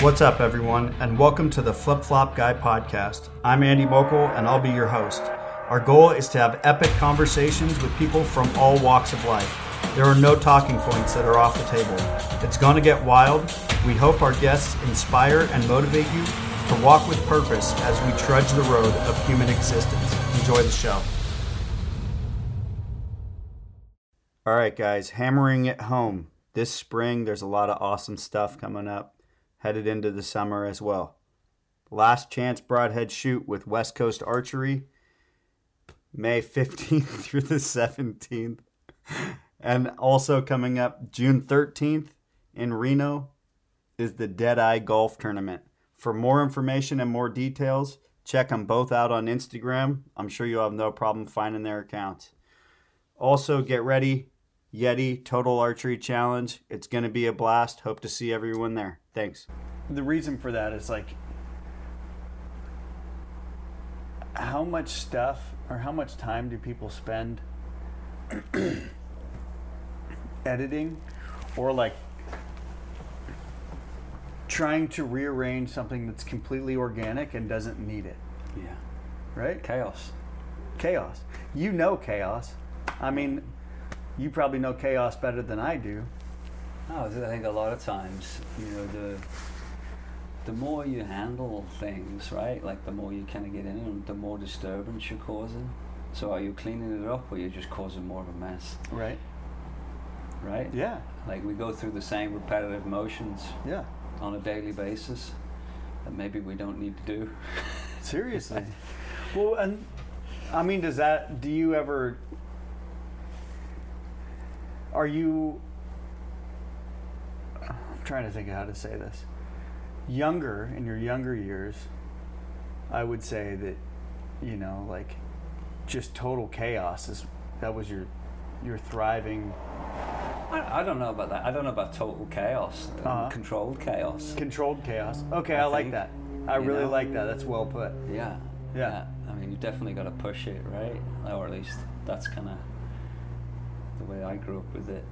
What's up, everyone, and welcome to the Flip Flop Guy podcast. I'm Andy Mokel, and I'll be your host. Our goal is to have epic conversations with people from all walks of life. There are no talking points that are off the table. It's going to get wild. We hope our guests inspire and motivate you to walk with purpose as we trudge the road of human existence. Enjoy the show. All right, guys, hammering it home. This spring, there's a lot of awesome stuff coming up, headed into the summer as well. Last Chance Broadhead Shoot with West Coast Archery, May 15th through the 17th. And also coming up June 13th in Reno is the Dead Eye Golf Tournament. For more information and more details, check them both out on Instagram. I'm sure you'll have no problem finding their accounts. Also, get ready Yeti Total Archery Challenge. It's going to be a blast. Hope to see everyone there. Thanks. The reason for that is like how much stuff or how much time do people spend editing or like trying to rearrange something that's completely organic and doesn't need it, Yeah. right? Chaos. Chaos. You know chaos. I mean, you probably know chaos better than I do. No, I think a lot of times, you know, the the more you handle things, right? Like the more you kind of get in, and the more disturbance you're causing. So are you cleaning it up, or you're just causing more of a mess, Right? right? Yeah. Like we go through the same repetitive motions Yeah. on a daily basis that maybe we don't need to do. Seriously. well, and I mean, does that, do you ever, are you, I'm trying to think of how to say this. Younger, in your younger years, I would say that, you know, like just total chaos is, that was your, your thriving, I, I don't know about that. I don't know about total chaos, Uh-huh. controlled chaos. controlled chaos. Okay, I, I like think, that. I really know. like that. That's well put. Yeah. Yeah. I mean, you definitely got to push it, right? Or at least that's kind of way I grew up with it.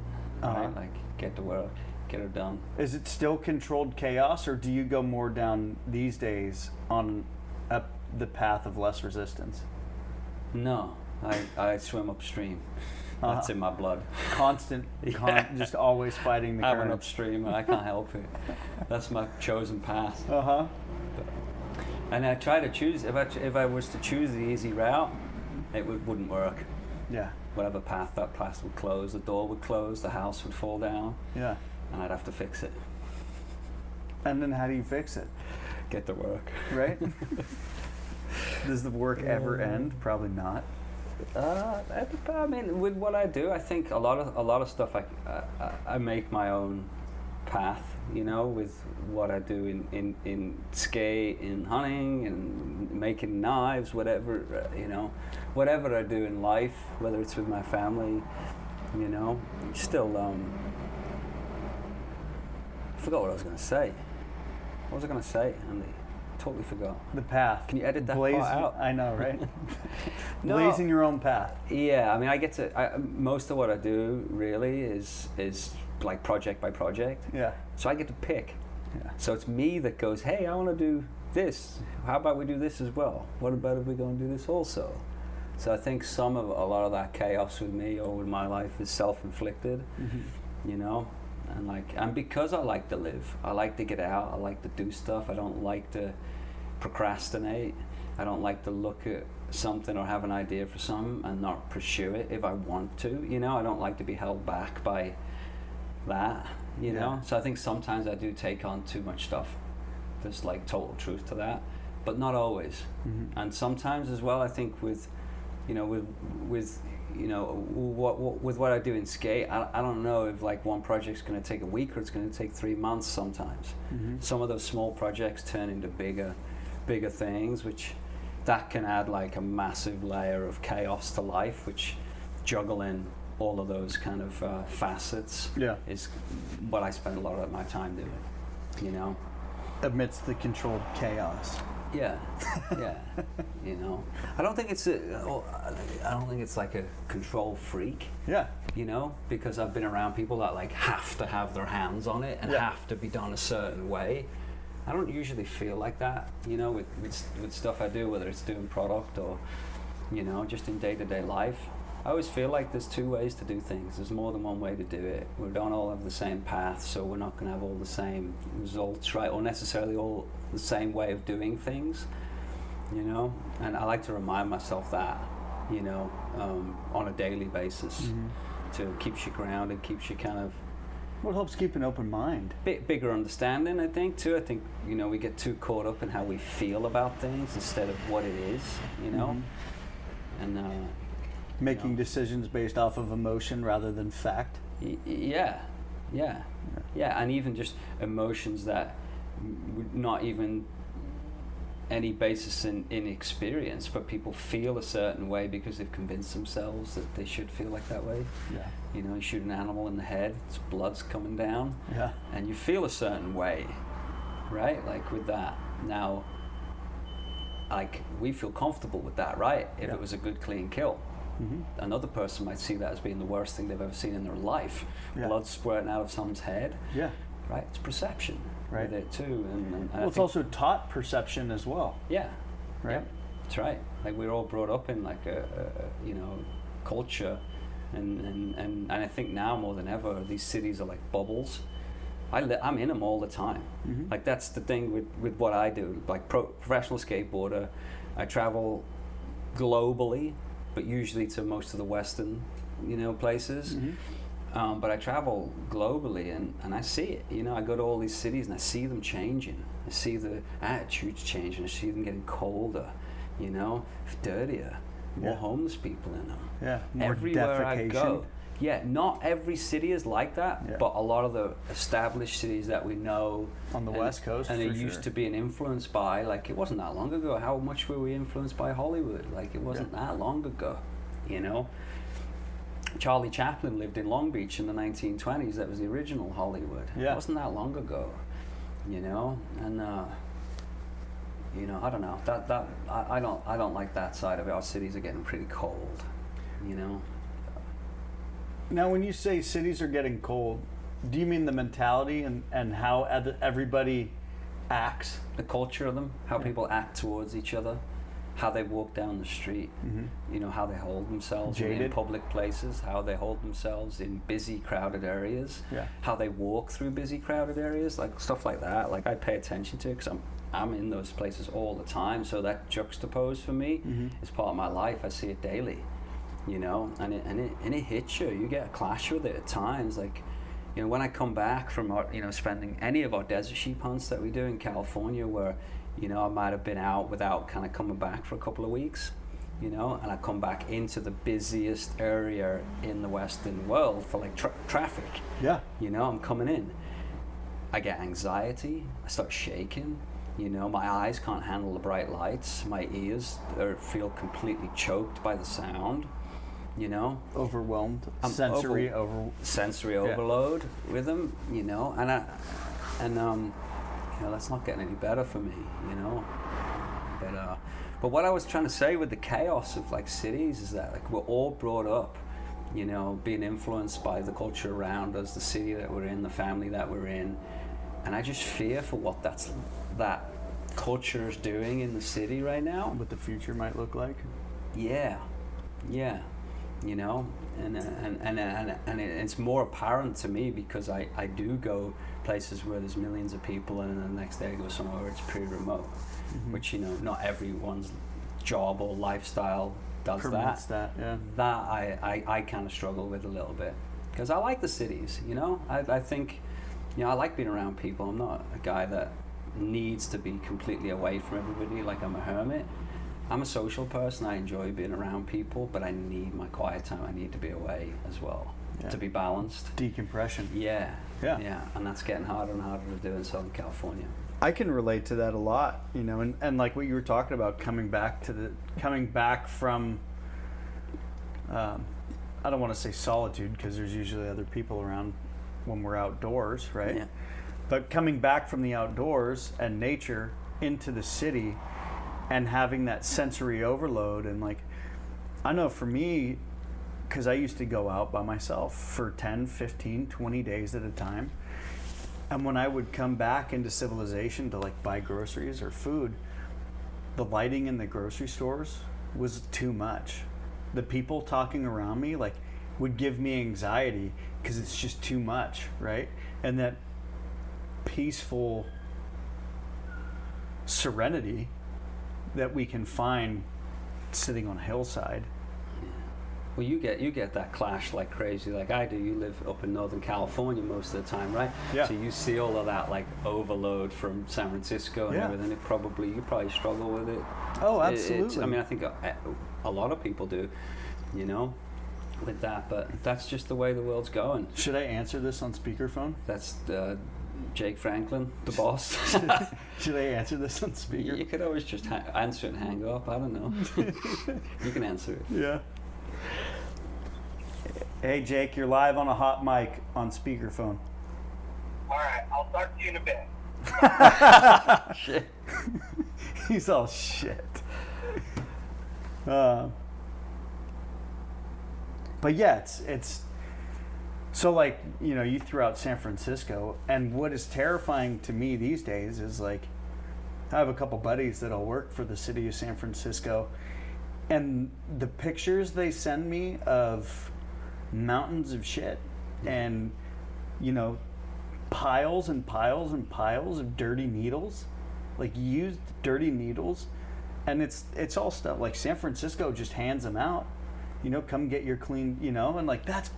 Uh-huh. Right? Like, get to work, get it done. Is it still controlled chaos, or do you go more down these days on up the path of less resistance? No, I, I swim upstream. That's Uh-huh. in my blood. Constant, con- Yeah. just always fighting the current. I'm an upstream, and I can't help it. That's my chosen path. Uh huh. And I try to choose. If I if I was to choose the easy route, it would, wouldn't work. Yeah. Whatever path that path would close, the door would close, the house would fall down, Yeah. and I'd have to fix it. And then how do you fix it? Get to work. Right? Does the work ever end? Probably not. Uh, I mean, with what I do, I think a lot of a lot of stuff. I I, I make my own path. You know, with what I do in in in skate, in hunting, and making knives, whatever. Uh, you know, whatever I do in life, whether it's with my family. You know, still. Um, I forgot what I was going to say. What was I going to say, Andy? Totally forgot. The path. Can you edit that Blaze- part out? I know, right? No. Blazing your own path. Yeah, I mean, I get to I, most of what I do really is is like project by project. Yeah. So I get to pick. Yeah. So it's me that goes, hey, I want to do this. How about we do this as well? What about if we go and do this also? So I think some of a lot of that chaos with me or with my life is self-inflicted. Mm-hmm. You know, and like and because I like to live, I like to get out. I like to do stuff. I don't like to procrastinate. I don't like to look at something or have an idea for something and not pursue it if I want to. You know, I don't like to be held back by that. You Yeah. know, so I think sometimes I do take on too much stuff. There's like total truth to that, but not always. Mm-hmm. And sometimes as well, I think with, you know, with with you know what, what with what I do in skate, I, I don't know if like one project's going to take a week or it's going to take three months. Sometimes Mm-hmm. some of those small projects turn into bigger, bigger things, which that can add like a massive layer of chaos to life, which juggling all of those kind of uh, facets Yeah. is what I spend a lot of my time doing. You know. Amidst the controlled chaos. Yeah, yeah. you know, I don't think it's a. oh, I don't think it's like a control freak. Yeah. You know, because I've been around people that like have to have their hands on it and Yeah. have to be done a certain way, I don't usually feel like that, you know, with, with, with stuff I do, whether it's doing product or, you know, just in day to day life. I always feel like there's two ways to do things. There's more than one way to do it. We don't all have the same path, so we're not going to have all the same results, right? Or necessarily all the same way of doing things, you know? And I like to remind myself that, you know, um, on a daily basis Mm-hmm. to keeps you grounded, keeps you kind of What helps keep an open mind? bit bigger understanding, I think, too. I think, you know, we get too caught up in how we feel about things instead of what it is, you know? Mhm. And, uh, Making Yeah. decisions based off of emotion rather than fact. y- yeah, yeah, yeah. And even just emotions that would not even any basis in, in experience, but people feel a certain way because they've convinced themselves that they should feel like that way. Yeah. You know, you shoot an animal in the head, its blood's coming down. Yeah. and you feel a certain way, right? Like with that. Now, like we feel comfortable with that, right? If Yeah. it was a good, clean kill. Mm-hmm. Another person might see that as being the worst thing they've ever seen in their life. Yeah. Blood squirting out of someone's head, Yeah. right? It's perception Right. with it too. And, and, Well, it's also taught perception as well, yeah, right? yeah, that's right. Like we're all brought up in like a, a, a you know culture, and, and and and I think now more than ever these cities are like bubbles. I li- I'm in them all the time. Mhm. Like that's the thing with, with what I do. Like pro, professional skateboarder, I travel globally, but usually to most of the Western, you know, places. Mhm. Um, but I travel globally and, and I see it. You know, I go to all these cities and I see them changing. I see the attitudes changing. I see them getting colder, you know, dirtier, more Yeah. homeless people in them. Yeah. More Everywhere I defecation. go. Yeah, not every city is like that, Yeah. but a lot of the established cities that we know On the and, West Coast, and are used sure. to being influenced by, like it wasn't that long ago. How much were we influenced by Hollywood? Like it wasn't that long ago, you know. Charlie Chaplin lived in Long Beach in the 1920s. That was the original Hollywood. Yeah. It wasn't that long ago, you know. And uh, you know, I don't know. That that I, I don't I don't like that side of it. Our cities are getting pretty cold, you know. Now, when you say cities are getting cold, do you mean the mentality and, and how everybody acts? The culture of them, how Yeah. people act towards each other, how they walk down the street. Mm-hmm. you know how they hold themselves in- public places how they hold themselves in busy crowded areas Yeah. how they walk through busy crowded areas like stuff like that like i pay attention to because i'm i'm in those places all the time so that juxtaposed for me Mhm. is part of my life i see it daily you know and it, and it and it hits you. You get a clash with it at times. Like you know when i come back from our you know spending any of our desert sheep hunts that we do in california where you know i might have been out without kind of coming back for a couple of weeks you know and i come back into the busiest area in the western world for like tra- traffic. Yeah. you know i'm coming in. I get anxiety. I start shaking. You know my eyes can't handle the bright lights. My ears are, feel completely choked by the sound you know Overwhelmed. I'm Sensory over- over. sensory Yeah. overload with them you know and i and um you know that's not getting any better for me you know but uh but what i was trying to say with the chaos of like cities is that like we're all brought up you know being influenced by the culture around us the city that we're in the family that we're in and i just fear for what that's that culture is doing in the city right now What the future might look like. yeah, yeah, you know, and and and and, and it- it's more apparent to me because I I do go places where there's millions of people, and then the next day I go somewhere where it's pretty remote, Mm-hmm. which you know not everyone's job or lifestyle does Permits that. that. Yeah. That I I, I kind of struggle with a little bit because I like the cities, you know. I I think, you know, I like being around people. I'm not a guy that needs to be completely away from everybody like I'm a hermit. I'm a social person. I enjoy being around people, but I need my quiet time. I need to be away as well Yeah. to be balanced. Decompression. Yeah. Yeah. Yeah. And that's getting harder and harder to do in Southern California. I can relate to that a lot, you know, and, and like what you were talking about, coming back to the coming back from. Um, I don't want to say solitude because there's usually other people around when we're outdoors, right? Yeah. But coming back from the outdoors and nature into the city and having that sensory overload and like I know for me cuz I used to go out by myself for 10, 15, 20 days at a time And when I would come back into civilization to like buy groceries or food, the lighting in the grocery stores was too much. The people talking around me like would give me anxiety because it's just too much, right? And that peaceful serenity that we can find sitting on a hillside. Well, you get you get that clash like crazy, like I do. You live up in Northern California most of the time, right? Yeah. So you see all of that like overload from San Francisco and Yeah. everything. It probably you probably struggle with it. Oh, It- absolutely. I mean, I think a, a lot of people do, you know, with that. But that's just the way the world's going. Should I answer this on speakerphone? That's uh, Jake Franklin, the boss. Should I answer this on speaker? you could always just ha- answer and hang up. I don't know. you can answer it. Yeah. Hey Jake, you're live on a hot mic on speakerphone. All right, I'll talk to you in a bit. Shit. He's all shit. Uh, but yeah, it's it's so like you know you threw out San Francisco, and what is terrifying to me these days is like I have a couple buddies that'll work for the city of San Francisco, and the pictures they send me of mountains of shit and you know piles and piles and piles of dirty needles like used dirty needles and it's it's all stuff like san francisco just hands them out you know come get your clean you know and like that's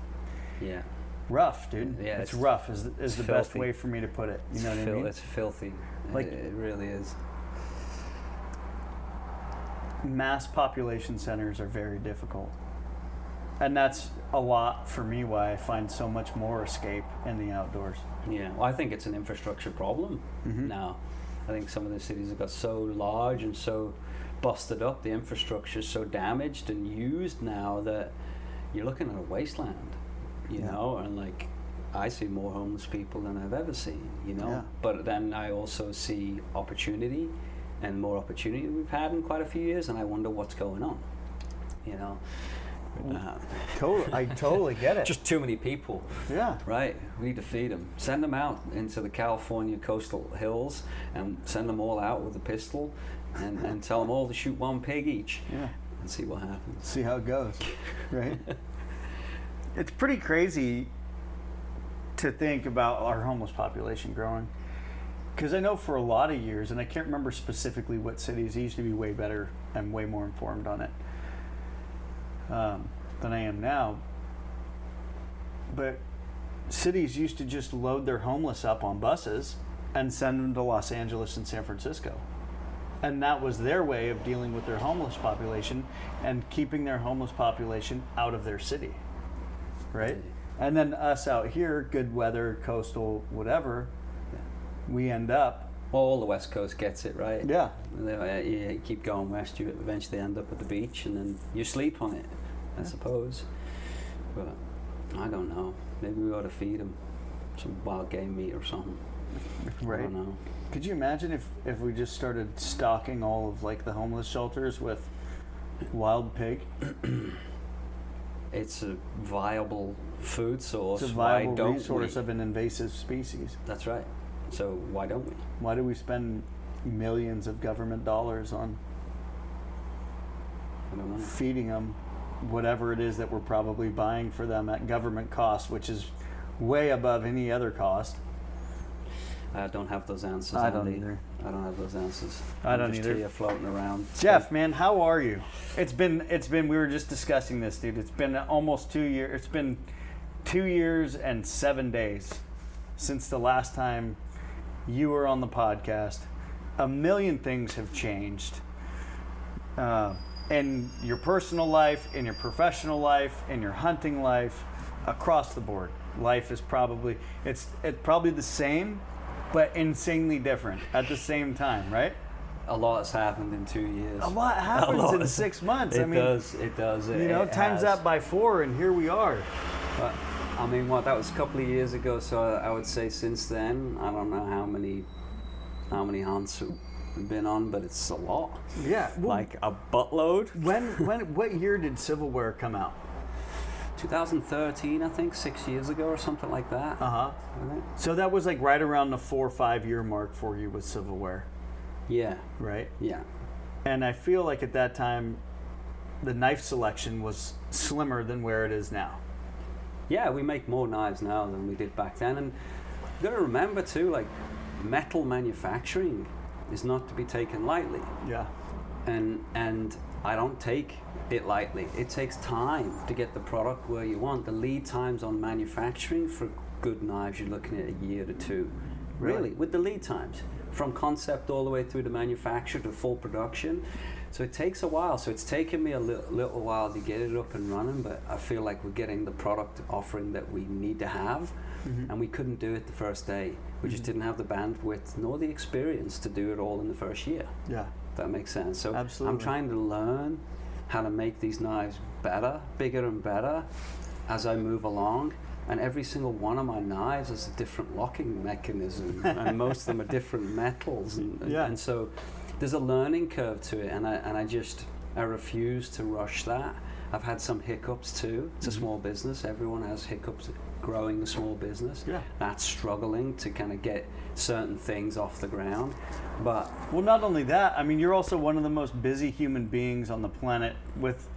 Yeah. Rough dude Yeah, it's, it's- rough is, is the best way for me to put it you know what i mean It's filthy. Like- it, it really is. mass population centers are very difficult and that's a lot for me why i find so much more escape in the outdoors Yeah, well, I think it's an infrastructure problem Mm-hmm. now. I think some of the cities have got so large and so busted up, the infrastructure is so damaged and used now that you're looking at a wasteland, you Yeah. know, and like I see more homeless people than I've ever seen, you know. Yeah. But then I also see opportunity and more opportunity we've had in quite a few years, and I wonder what's going on, you know. Uh, totally i totally get it just too many people. yeah Right, we need to feed them. Send them out into the California coastal hills and send them all out with a pistol and, and tell them all to shoot one pig each yeah and see what happens. see how it goes, right? it's pretty crazy to think about our homeless population growing. Because I know for a lot of years, and I can't remember specifically what cities, used to be way better and way more informed on it um, than I am now. But cities used to just load their homeless up on buses and send them to Los Angeles and San Francisco and that was their way of dealing with their homeless population and keeping their homeless population out of their city right and then us out here good weather coastal whatever we end up All the West Coast gets it, right? yeah uh, You keep going west, you eventually end up at the beach and then you sleep on it, I suppose. But I don't know. Maybe we ought to feed them some wild game meat or something. Right. I don't know. could you imagine if if we just started stocking all of like the homeless shelters with wild pig It's a viable food source. it's a Why viable don't resource we? of an invasive species That's right. So why don't we? why do we spend millions of government dollars on I don't know. feeding them whatever it is that we're probably buying for them at government cost, which is way above any other cost. I don't have those answers. I don't Andy. either. I don't have those answers. I I'm don't just either. Here floating around. Geoff, man, how are you? It's been it's been we were just discussing this, dude. It's been almost two years. It's been two years and seven days since the last time you were on the podcast. A million things have changed. Uh, in your personal life, in your professional life, in your hunting life, across the board. Life is probably it's it's probably the same, but insanely different at the same time, right? A lot has happened in two years. A lot happens lot. in six months. It I mean, does. It does. It, you know, it times has. that by four, and here we are. But, I mean, what? That was a couple of years ago. So I would say since then, I don't know how many, how many hunts we've been on, but it's a lot. Yeah. Like a buttload. when when what year did Civilware come out? 2013, I think, six years ago or something like that. Uh huh. So that was like right around the four or five year mark for you with Civilware, Yeah, right? yeah, And I feel like at that time, the knife selection was slimmer than where it is now. yeah. We make more knives now than we did back then, and you got to remember too, like metal manufacturing is not to be taken lightly. Yeah. and and I don't take it lightly. It takes time to get the product where you want. The lead times on manufacturing for good knives, you're looking at a year to two. Really, Really? with the lead times from concept all the way through to manufacture to full production. So it takes a while. So it's taken me a li- little while to get it up and running, but I feel like we're getting the product offering that we need to have. Mm-hmm. And we couldn't do it the first day. We just mm-hmm. didn't have the bandwidth nor the experience to do it all in the first year. Yeah. That makes sense. So Absolutely. I'm trying to learn how to make these knives better, bigger and better as I move along. And every single one of my knives has a different locking mechanism, and most of them are different metals. And, and, Yeah. and so there's a learning curve to it, and I, and I just I refuse to rush that. I've had some hiccups too. It's a Mhm. small business. Everyone has hiccups growing a small business. Yeah. That's struggling to kind of get certain things off the ground. But Well, not only that, I mean, you're also one of the most busy human beings on the planet with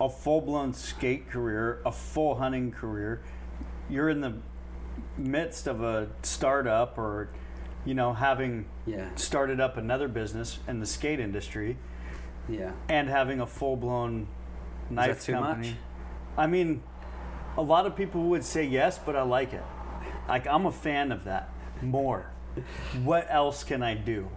a full blown skate career, a full hunting career. You're in the midst of a startup or, you know, having yeah, started up another business in the skate industry yeah. and having a full blown knife company. much? I mean, a lot of people would say yes, but I like it. Like, I'm a fan of that more. what else can I do?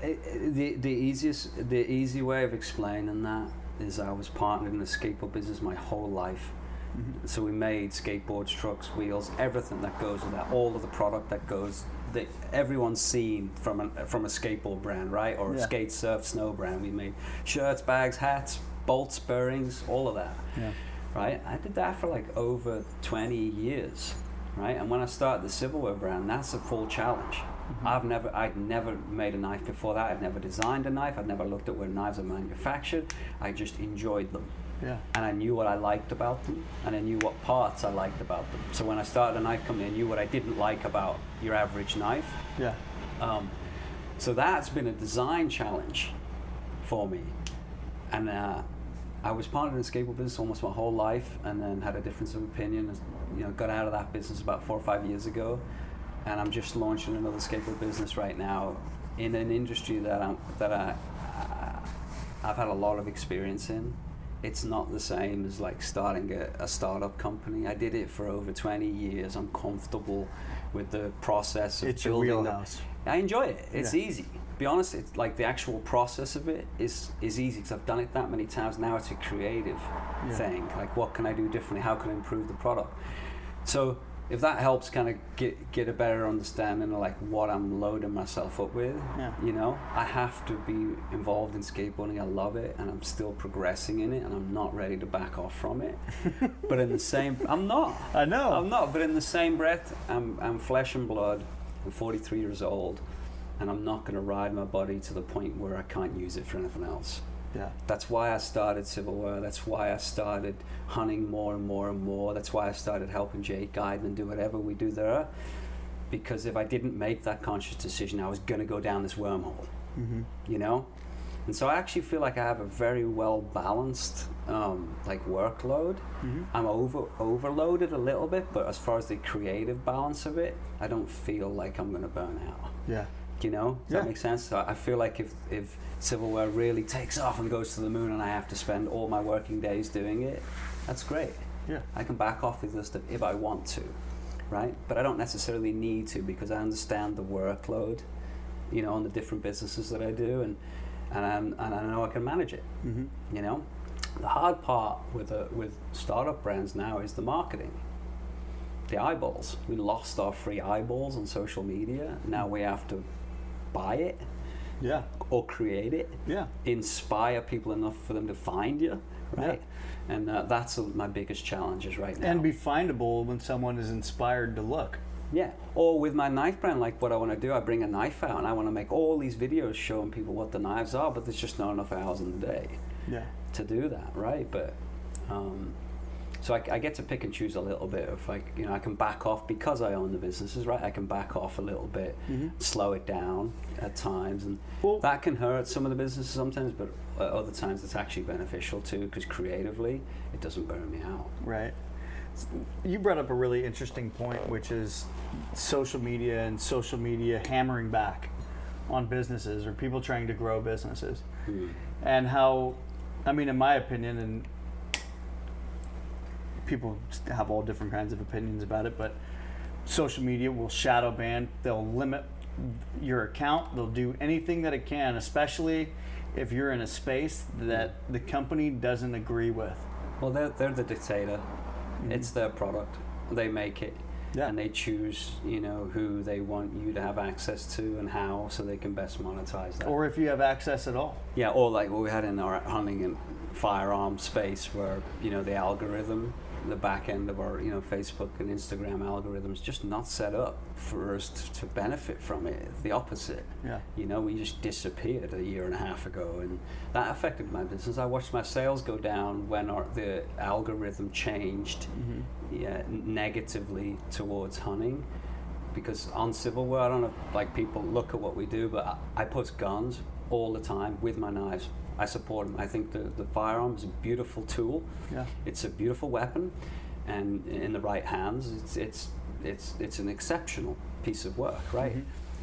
The the easiest the easy way of explaining that is I was partnered in the skateboard business my whole life. Mm-hmm. So we made skateboards, trucks, wheels, everything that goes with that, all of the product that goes that everyone's seen from a from a skateboard brand, right? Or a skate, surf, snow brand. We made shirts, bags, hats, bolts, bearings, all of that. Yeah. Right? I did that for like over 20 years, right? And when I started the Civilware brand, that's a full challenge. I've never, I'd never made a knife before that. I'd never designed a knife. I'd never looked at where knives are manufactured. I just enjoyed them, Yeah. and I knew what I liked about them, and I knew what parts I liked about them. So when I started a knife company, I knew what I didn't like about your average knife. Yeah. Um, so that's been a design challenge for me. And uh, I was part of the skateboard business almost my whole life and then had a difference of opinion. and, You know, got out of that business about four or five years ago. And I'm just launching another skateboard business right now in an industry that, I'm, that I, I, I've had a lot of experience in. It's not the same as like starting a, a startup company. I did it for over 20 years. I'm comfortable with the process of It's your building the- wheelhouse. I enjoy it. It's Yeah. easy. Be honest, it's like the actual process of it is is easy because I've done it that many times. Now it's a creative Yeah. thing. Like, what can I do differently? How can I improve the product? So, if that helps, kind of get get a better understanding of like what I'm loading myself up with. Yeah. You know, I have to be involved in skateboarding. I love it, and I'm still progressing in it, and I'm not ready to back off from it. but in the same, I'm not. I know. I'm not, but in the same breath, I'm, I'm flesh and blood. I'm 43 years old, and I'm not going to ride my body to the point where I can't use it for anything else. Yeah. That's why I started Civilware. That's why I started hunting more and more and more. That's why I started helping Jake guide and do whatever we do there. Because if I didn't make that conscious decision, I was going to go down this wormhole Mm-hmm. you know and so i actually feel like i have a very well balanced um, like workload Mm-hmm. i'm over overloaded a little bit but as far as the creative balance of it i don't feel like i'm going to burn out Yeah. You know does Yeah. that make sense so i feel like if if Civilware really takes off and goes to the moon and i have to spend all my working days doing it that's great Yeah. I can back off with this stuff if I want to, right? But I don't necessarily need to because I understand the workload, you know, on the different businesses that I do, and and I'm, and I know I can manage it. Mm-hmm. You know, the hard part with a, with startup brands now is the marketing, the eyeballs. We lost our free eyeballs on social media. Now we have to buy it Yeah. or create it Yeah. inspire people enough for them to find you, right? And uh, that's uh, my biggest challenges right now. And be findable when someone is inspired to look. yeah. Or with my knife brand, like what I want to do, I bring a knife out and I want to make all these videos showing people what the knives are, but there's just not enough hours in the day Yeah. to do that, right? But um, So I, I get to pick and choose a little bit of like you know I can back off because I own the businesses, right? I can back off a little bit, mm-hmm. slow it down at times, and Well- that can hurt some of the businesses sometimes, but other times it's actually beneficial too because creatively it doesn't burn me out. Right. You brought up a really interesting point, which is social media and social media hammering back on businesses or people trying to grow businesses. Hmm. And how, I mean, in my opinion, and people have all different kinds of opinions about it, but social media will shadow ban, they'll limit your account, they'll do anything that it can, especially if you're in a space that the company doesn't agree with. Well, they're, they're the dictator. Mm-hmm. It's their product. They make it. Yeah. And they choose, you know, who they want you to have access to and how so they can best monetize that. Or if you have access at all. yeah, or like what we had in our hunting and firearm space where, you know, the algorithm, the back end of our, you know, Facebook and Instagram algorithms just not set up for us to, to benefit from it. The opposite. Yeah. You know, we just disappeared a year and a half ago, and that affected my business. I watched my sales go down when our, the algorithm changed mm-hmm. yeah, negatively towards hunting. Because on Civilware, I don't know if like people look at what we do, but I, I post guns all the time with my knives. I support them. I think the, the firearm is a beautiful tool. Yeah. It's a beautiful weapon, and in the right hands, it's it's it's it's an exceptional piece of work, right?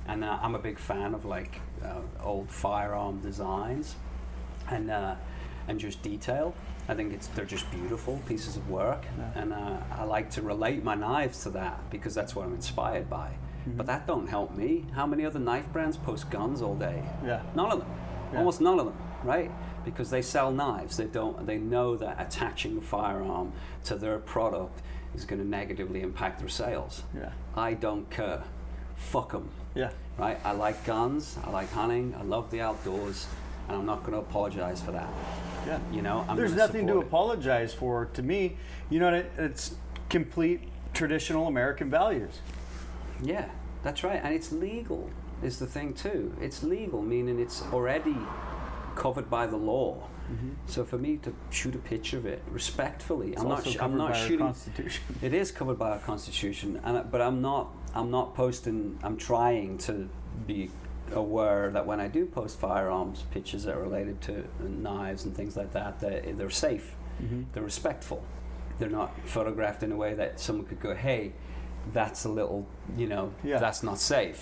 And uh, I'm a big fan of like uh, old firearm designs, and uh, and just detail. I think it's they're just beautiful pieces of work, Yeah. and uh, I like to relate my knives to that because that's what I'm inspired by. But that don't help me. How many other knife brands post guns all day? Yeah. None of them. Yeah. Almost none of them, right? Because they sell knives. They don't. They know that attaching a firearm to their product is going to negatively impact their sales. Yeah. I don't care. Fuck them. Yeah. Right? I like guns. I like hunting. I love the outdoors, and I'm not going to apologize for that. Yeah. You know, I'm There's nothing to it. apologize for to me. You know, it's complete traditional American values. Yeah, that's right, and it's legal. Is the thing too? It's legal, meaning it's already covered by the law. So for me to shoot a picture of it respectfully, It's I'm not. sh- I'm not shooting. It is covered by our constitution, and but I'm not. I'm not posting. I'm trying to be aware that when I do post firearms pictures that are related to knives and things like that, that they're safe, Mm-hmm. they're respectful, they're not photographed in a way that someone could go, "Hey, that's a little, you know, Yeah. that's not safe."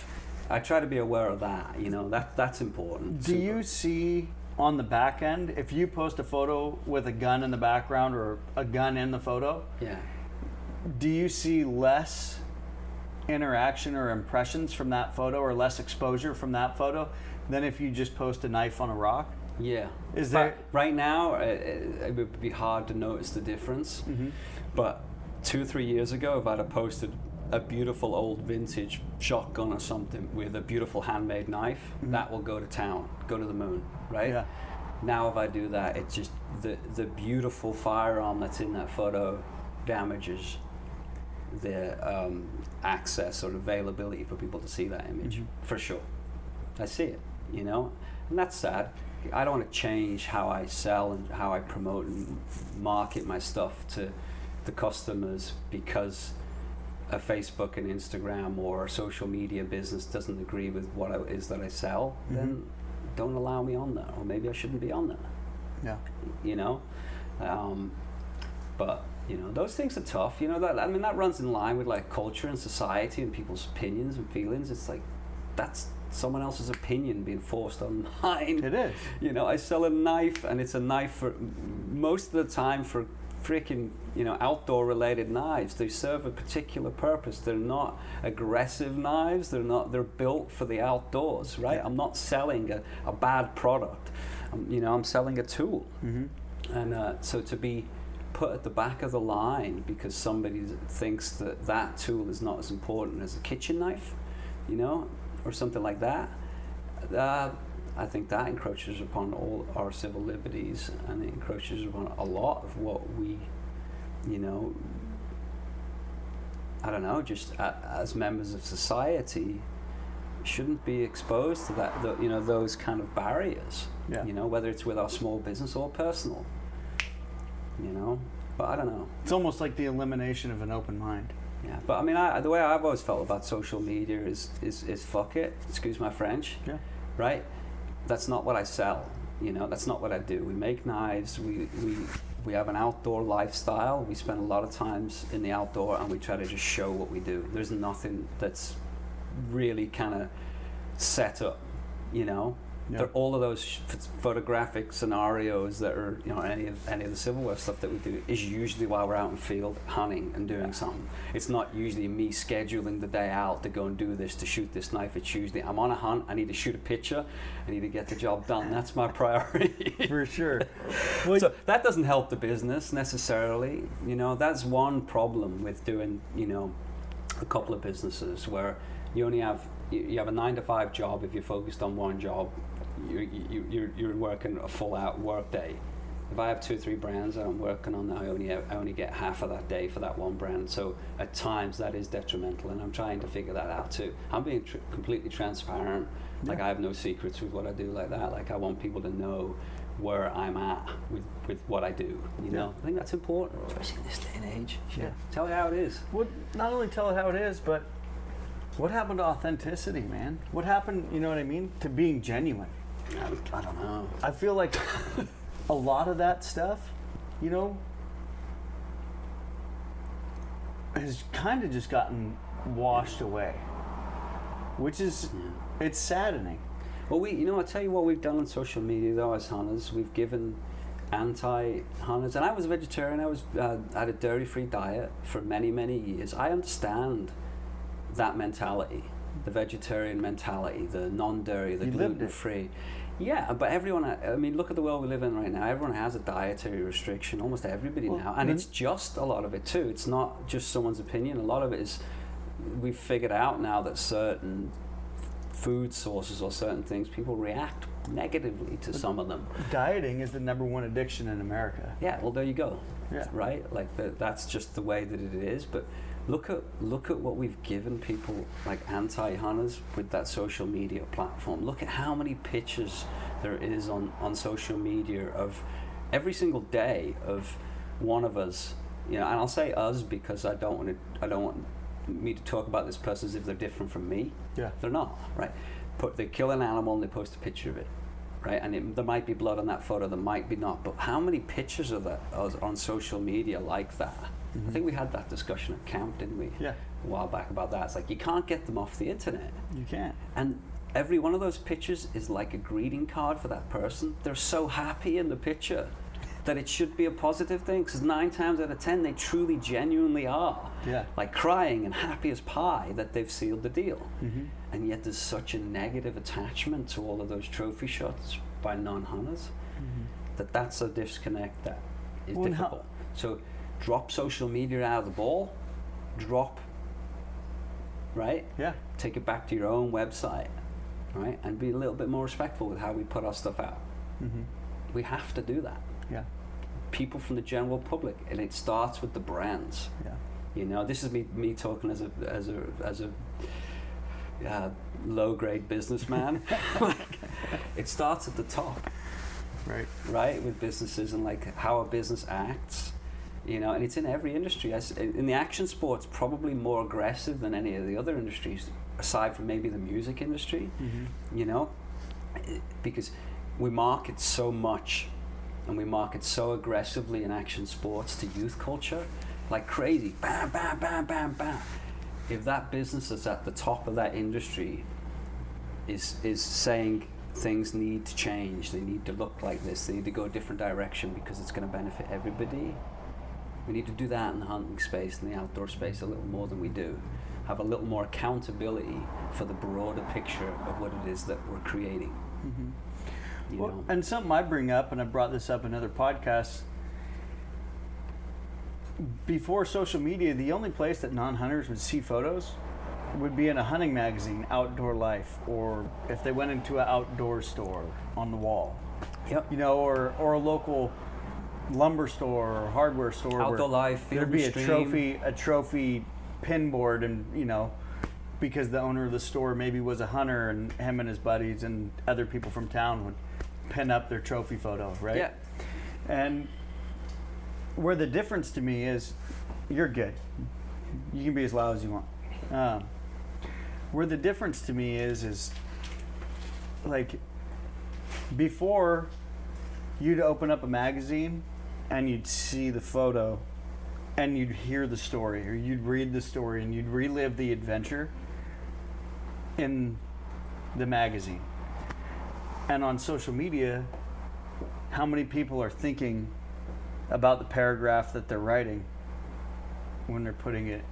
I try to be aware of that. You know, that that's important. Do you see on the back end if you post a photo with a gun in the background or a gun in the photo? Yeah. Do you see less interaction or impressions from that photo or less exposure from that photo than if you just post a knife on a rock? Yeah. Is But there- right now? uh, It, it would be hard to notice the difference. Mm-hmm. But two, three years ago, if I'd have posted a beautiful old vintage shotgun or something with a beautiful handmade knife, that will go to town, go to the moon, right? Yeah. Now, if I do that, it's just the the beautiful firearm that's in that photo damages the um, access or availability for people to see that image for sure. I see it, you know, and that's sad. I don't want to change how I sell and how I promote and market my stuff to the customers because a Facebook and Instagram or a social media business doesn't agree with what it is that I sell. Then don't allow me on there, or maybe I shouldn't be on there Yeah. you know. Um, but you know, those things are tough. You know that I mean that runs in line with like culture and society and people's opinions and feelings. It's like that's someone else's opinion being forced on mine. It is. You know, I sell a knife, and it's a knife for most of the time for freaking you know outdoor related knives. They serve a particular purpose. They're not aggressive knives. They're not. They're built for the outdoors, right? I'm not selling a, a bad product. I'm, you know, I'm selling a tool, and uh, so to be put at the back of the line because somebody thinks that that tool is not as important as a kitchen knife, you know, or something like that. Uh, I think that encroaches upon all our civil liberties and it encroaches upon a lot of what we, you know, I don't know, just as members of society, shouldn't be exposed to that, you know, those kind of barriers. Yeah. You know, whether it's with our small business or personal. You know, But I don't know. It's almost like the elimination of an open mind. Yeah, but I mean, I, the way I've always felt about social media is, is, is fuck it. Excuse my French. Yeah. Right. That's not what I sell. You know, that's not what I do. We make knives. We we we have an outdoor lifestyle. We spend a lot of times in the outdoor, and we try to just show what we do. There's nothing that's really kind of set up. You know, Yeah. There- all of those photographic scenarios that are, you know, any of any of the Civilware stuff that we do is usually while we're out in field hunting and doing something. It's not usually me scheduling the day out to go and do this to shoot this knife. It's usually I'm on a hunt. I need to shoot a picture. I need to get the job done. That's my priority. For sure. Well, so that doesn't help the business necessarily. You know, that's one problem with doing, you know, a couple of businesses where you only have you have a nine to five job if you're focused on one job. You, you, you're, you're working a full out work day. If I have two or three brands that I'm working on, I only I only get half of that day for that one brand. So at times that is detrimental, and I'm trying to figure that out too. I'm being tr- completely transparent. Like I have no secrets with what I do like that. Like I want people to know where I'm at with, with what I do. You know, I think that's important, especially in this day and age. Yeah. Tell you how it is. What not only tell it how it is, but what happened to authenticity, man? What happened, you know what I mean, to being genuine? I, I don't know. I feel like a lot of that stuff, you know, has kind of just gotten washed away, which is it's saddening. Well, we, you know, I tell you what we've done on social media though as hunters, we've given anti-hunters, and I was a vegetarian. I was uh, had a dairy-free diet for many, many years. I understand that mentality, the vegetarian mentality, the non-dairy, the gluten-free. Yeah, but everyone. I mean, look at the world we live in right now. Everyone has a dietary restriction. Almost everybody Well, now, and it's just a lot of it too. It's not just someone's opinion. A lot of it is we've figured out now that certain food sources or certain things people react negatively to some of them. Dieting is the number one addiction in America. Yeah, well, there you go. Yeah. Right, like the, that's just the way that it is. But look at look at what we've given people like anti-hunters with that social media platform. Look at how many pictures there is on on social media of every single day of one of us. You know, and I'll say us because I don't want to. I don't want me to talk about this person as if they're different from me. Yeah. They're not, right? Put they kill an animal and they post a picture of it, right? And it, there might be blood on that photo, there might be not. But how many pictures of that are on social media like that? I think we had that discussion at camp, didn't we? Mm-hmm. Yeah. A while back about that. It's like you can't get them off the internet, You can't. and every one of those pictures is like a greeting card for that person. They're so happy in the picture that it should be a positive thing because nine times out of ten they truly genuinely are Yeah. like crying and happy as pie that they've sealed the deal Mm-hmm. and yet there's such a negative attachment to all of those trophy shots by non-hunters that that's a disconnect that is Well, difficult so drop social media out of the ball drop right Yeah. take it back to your own website right and be a little bit more respectful with how we put our stuff out Mm-hmm. we have to do that Yeah. people from the general public and it starts with the brands Yeah. you know, this is me me talking as a as a as a uh, low grade businessman. like, it starts at the top, Right. right, with businesses and like how a business acts. You know, and it's in every industry. In the action sports, probably more aggressive than any of the other industries, aside from maybe the music industry. Mm-hmm. You know, because we market so much and we market so aggressively in action sports to youth culture, like crazy. Bam, bam, bam, bam, bam. If that business that's at the top of that industry is is saying things need to change, they need to look like this, they need to go a different direction because it's going to benefit everybody. We need to do that in the hunting space and the outdoor space a little more than we do. Have a little more accountability for the broader picture of what it is that we're creating. Mm-hmm. You Well, know? and something I bring up, and I brought this up in other podcasts. Before social media, the only place that non-hunters would see photos would be in a hunting magazine, Outdoor Life, or if they went into an outdoor store on the wall, Yep. you know, or or a local lumber store or hardware store. Outdoor Life, There'd be a Stream. trophy, a trophy pin board, and you know, because the owner of the store maybe was a hunter, and him and his buddies and other people from town would pin up their trophy photo, right? Yeah. And where the difference to me is, you're good. You can be as loud as you want. Um, where the difference to me is, is like before you'd open up a magazine and you'd see the photo and you'd hear the story or you'd read the story and you'd relive the adventure in the magazine. And on social media, how many people are thinking about the paragraph that they're writing when they're putting it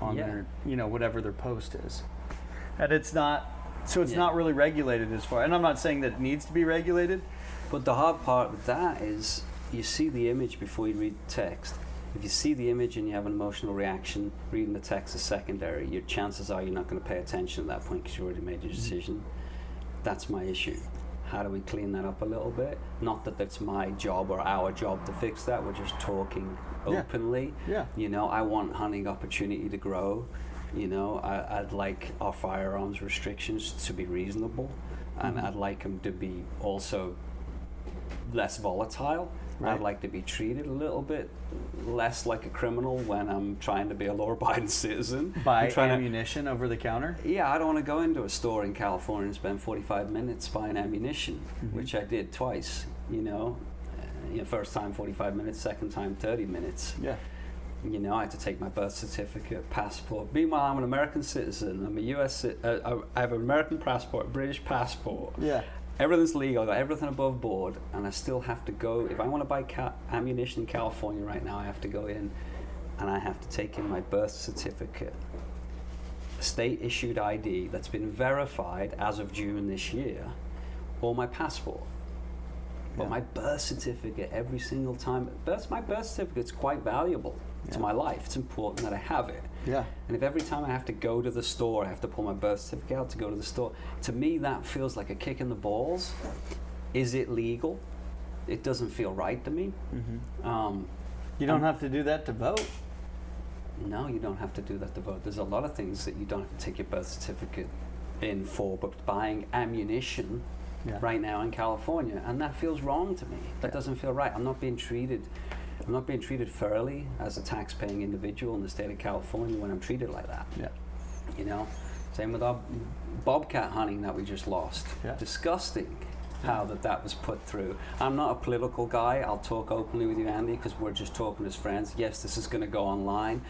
on Yeah. their, you know, whatever their post is. And it's not, so it's Yeah. not really regulated as far, and I'm not saying that it needs to be regulated. But the hard part with that is you see the image before you read the text. If you see the image and you have an emotional reaction, reading the text is secondary. Your chances are you're not going to pay attention at that point because you already made your decision. That's my issue. How do we clean that up a little bit? Not that that's my job or our job to fix that. We're just talking openly. Yeah. yeah. You know, I want hunting opportunity to grow. You know, I, I'd like our firearms restrictions to be reasonable, and Mm-hmm. I'd like them to be also less volatile. Right. I'd like to be treated a little bit less like a criminal when I'm trying to be a law-abiding citizen. Buy I'm trying to- ammunition over the counter. yeah, I don't want to go into a store in California and spend 45 minutes buying ammunition, Mm-hmm. which I did twice. You know, Uh, you know, first time 45 minutes, second time 30 minutes. Yeah. You know, I had to take my birth certificate, passport. Meanwhile, I'm an American citizen. I'm a U.S. Uh, I have an American passport, British passport. Yeah. Everything's legal. I got everything above board, and I still have to go. If I want to buy ca- ammunition in California right now, I have to go in, and I have to take in my birth certificate, state issued ID that's been verified as of June this year, or my passport. But Yeah. my birth certificate every single time. Birth, my birth certificate's quite valuable to my life. It's important that I have it. Yeah. And if every time I have to go to the store, I have to pull my birth certificate out to go to the store, to me that feels like a kick in the balls. Is it legal? It doesn't feel right to me. Mm-hmm. Um, You don't have to do that to vote. no, you don't have to do that to vote. There's a lot of things that you don't have to take your birth certificate in for, but buying ammunition Yeah. right now in California, and that feels wrong to me. That Yeah. doesn't feel right. I'm not being treated. I'm not being treated fairly as a tax-paying individual in the state of California when I'm treated like that. Yeah. You know, same with our bobcat hunting that we just lost. Yeah. Disgusting how that that was put through. I'm not a political guy. I'll talk openly with you, Andy, because we're just talking as friends. Yes, this is going to go online.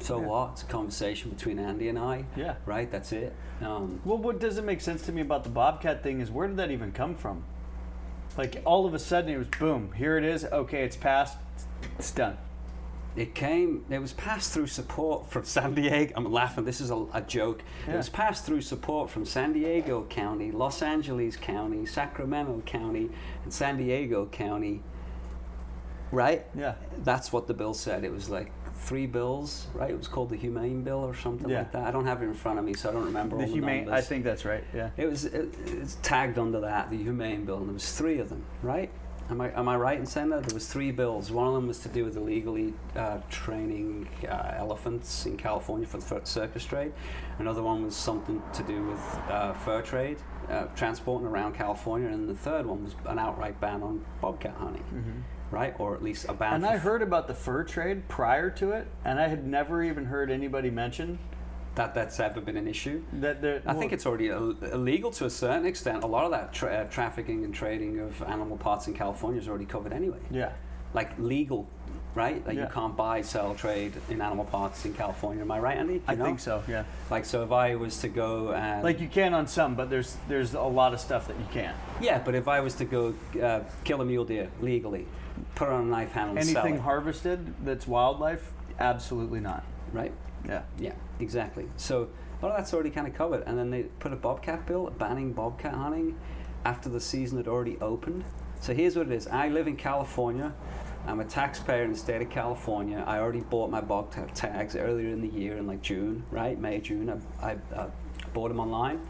So Yeah. what? It's a conversation between Andy and I. Yeah. Right. That's it. Um, Well, what doesn't make sense to me about the Bobcat thing is where did that even come from? Like all of a sudden it was boom, here it is. Okay, it's passed. It's done. It came, it was passed through support from San Diego. I'm laughing, this is a, a joke. It was passed through support from San Diego County, Los Angeles County, Sacramento County, and San Diego County. Right? Yeah. That's what the bill said. It was like three bills, right? It was called the Humane Bill or something Yeah. like that. I don't have it in front of me, so I don't remember The all the humane. numbers. I think that's right. Yeah. It was it, it's tagged under that, the Humane Bill, and there was three of them, right? Am I, am I right in saying that? There was three bills. One of them was to do with illegally uh, training uh, elephants in California for the fur- circus trade. Another one was something to do with uh, fur trade, uh, transporting around California. And the third one was an outright ban on bobcat hunting, right? Or at least a ban And I heard about the fur trade prior to it, and I had never even heard anybody mention that that's ever been an issue. that. there- I think it's already illegal to a certain extent. A lot of that tra- uh, trafficking and trading of animal parts in California is already covered anyway. Yeah. Like legal, right? Like Yeah. you can't buy, sell, trade in animal parts in California. Am I right, Andy? You I know? think so. Yeah. Like so, if I was to go and Like you can on some, but there's there's a lot of stuff that you can't. yeah, but if I was to go uh, kill a mule deer legally, put it on a knife handle Anything harvested that's wildlife, absolutely not. right? Yeah. Yeah, exactly. So a lot of that's already kind of covered. And then they put a bobcat bill banning bobcat hunting after the season had already opened. So here's what it is I live in California. I'm a taxpayer in the state of California. I already bought my bobcat tags earlier in the year in like June, right? May, June. I, I uh, bought them online.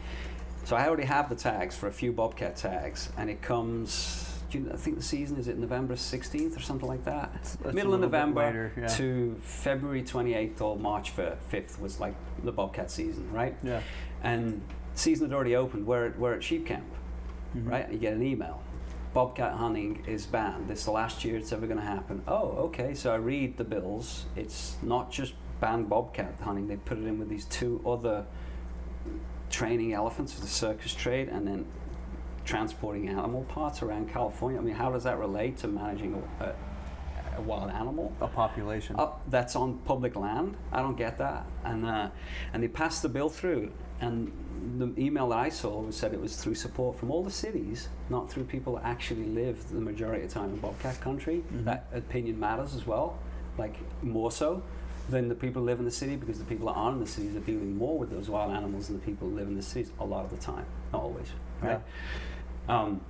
So I already have the tags for a few bobcat tags. And it comes, I think the season is it November 16th or something like that? That's Middle of November later, yeah. to February 28th or March 5th was like the bobcat season, right? Yeah. And season had already opened. We're at, we're at sheep camp, Mhm. right? You get an email. bobcat hunting is banned. This is the last year it's ever going to happen. Oh, okay. So I read the bills. It's not just banned bobcat hunting. They put it in with these two other training elephants for the circus trade, and then transporting animal parts around California. I mean, how does that relate to managing a, a, a wild animal? A population. Oh, that's on public land. I don't get that. And uh, and they passed the bill through. And the email that I saw said it was through support from all the cities, not through people that actually live the majority of the time in Bobcat country. That opinion matters as well, like more so than the people who live in the city, because the people that aren't in the cities are dealing more with those wild animals than the people who live in the cities a lot of the time, not always. Right. Um,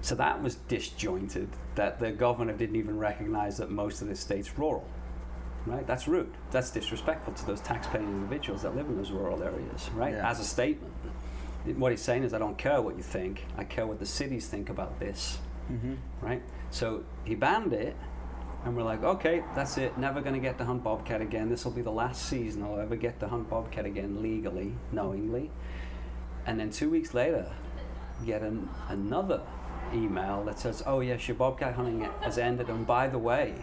so that was disjointed. That the governor didn't even recognize that most of the state's rural. Right? That's rude. That's disrespectful to those taxpaying individuals that live in those rural areas. Right? Yeah. As a statement, what he's saying is, I don't care what you think. I care what the cities think about this. hmm Right? So he banned it, and we're like, okay, that's it. Never going to get to hunt bobcat again. This will be the last season I'll ever get to hunt bobcat again legally, knowingly. And then two weeks later, get an, another email that says, oh yes, your bobcat hunting has ended. And by the way,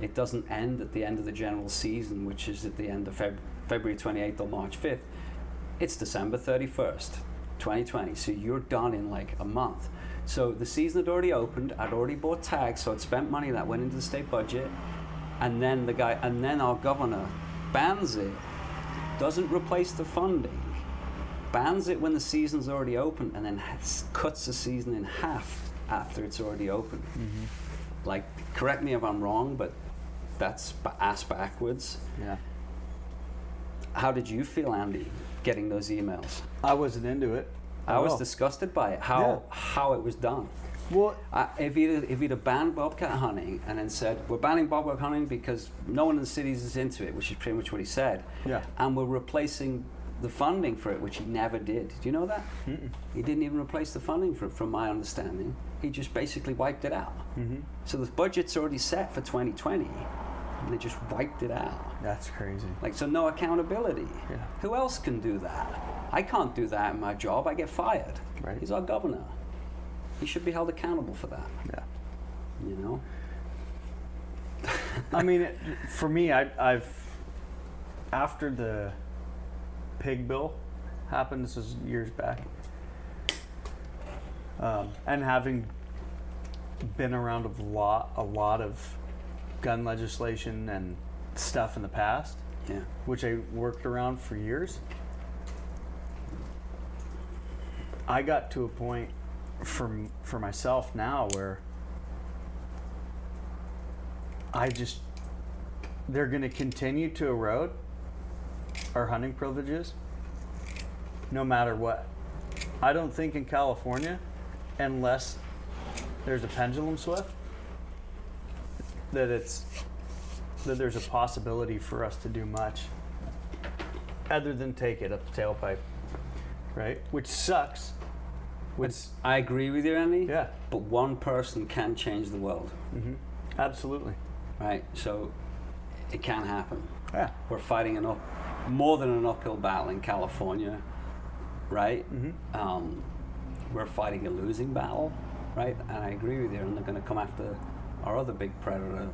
it doesn't end at the end of the general season, which is at the end of Feb- February 28th or March 5th. It's December 31st, 2020. So you're done in like a month. So the season had already opened. I'd already bought tags, so I'd spent money that went into the state budget. And then the guy, and then our governor bans it, doesn't replace the funding, bans it when the season's already open, and then has, cuts the season in half after it's already open. Like, correct me if I'm wrong, but that's ass backwards. Yeah. How did you feel, Andy, getting those emails? I wasn't into it. I was all. disgusted by it. How Yeah. how it was done. Well, Uh, if he'd if he'd have banned bobcat hunting and then said we're banning bobcat hunting because no one in the cities is into it, which is pretty much what he said, Yeah. and we're replacing the funding for it, which he never did. Do you know that? Mm-mm. He didn't even replace the funding for it, from my understanding. He just basically wiped it out. Mhm. So the budget's already set for 2020, and they just wiped it out. That's crazy. Like so, no accountability. Yeah. Who else can do that? I can't do that in my job. I get fired. Right. He's our governor. He should be held accountable for that. Yeah. You know. I mean, it, for me, I, I've after the pig bill happened. This was years back, um, and having been around a lot, a lot of gun legislation and stuff in the past, Yeah. which I worked around for years. I got to a point for for myself now where I just they're going to continue to erode our hunting privileges no matter what. I don't think in California unless there's a pendulum swift that it's that there's a possibility for us to do much other than take it up the tailpipe. Right? Which sucks. Which I agree with you, Andy. yeah. But one person can change the world, hmm Absolutely. right? So it can happen. Yeah. We're fighting an up, more than an uphill battle in California, right? Mhm. Um, we're fighting a losing battle, right? And I agree with you. And they're going to come after our other big predator.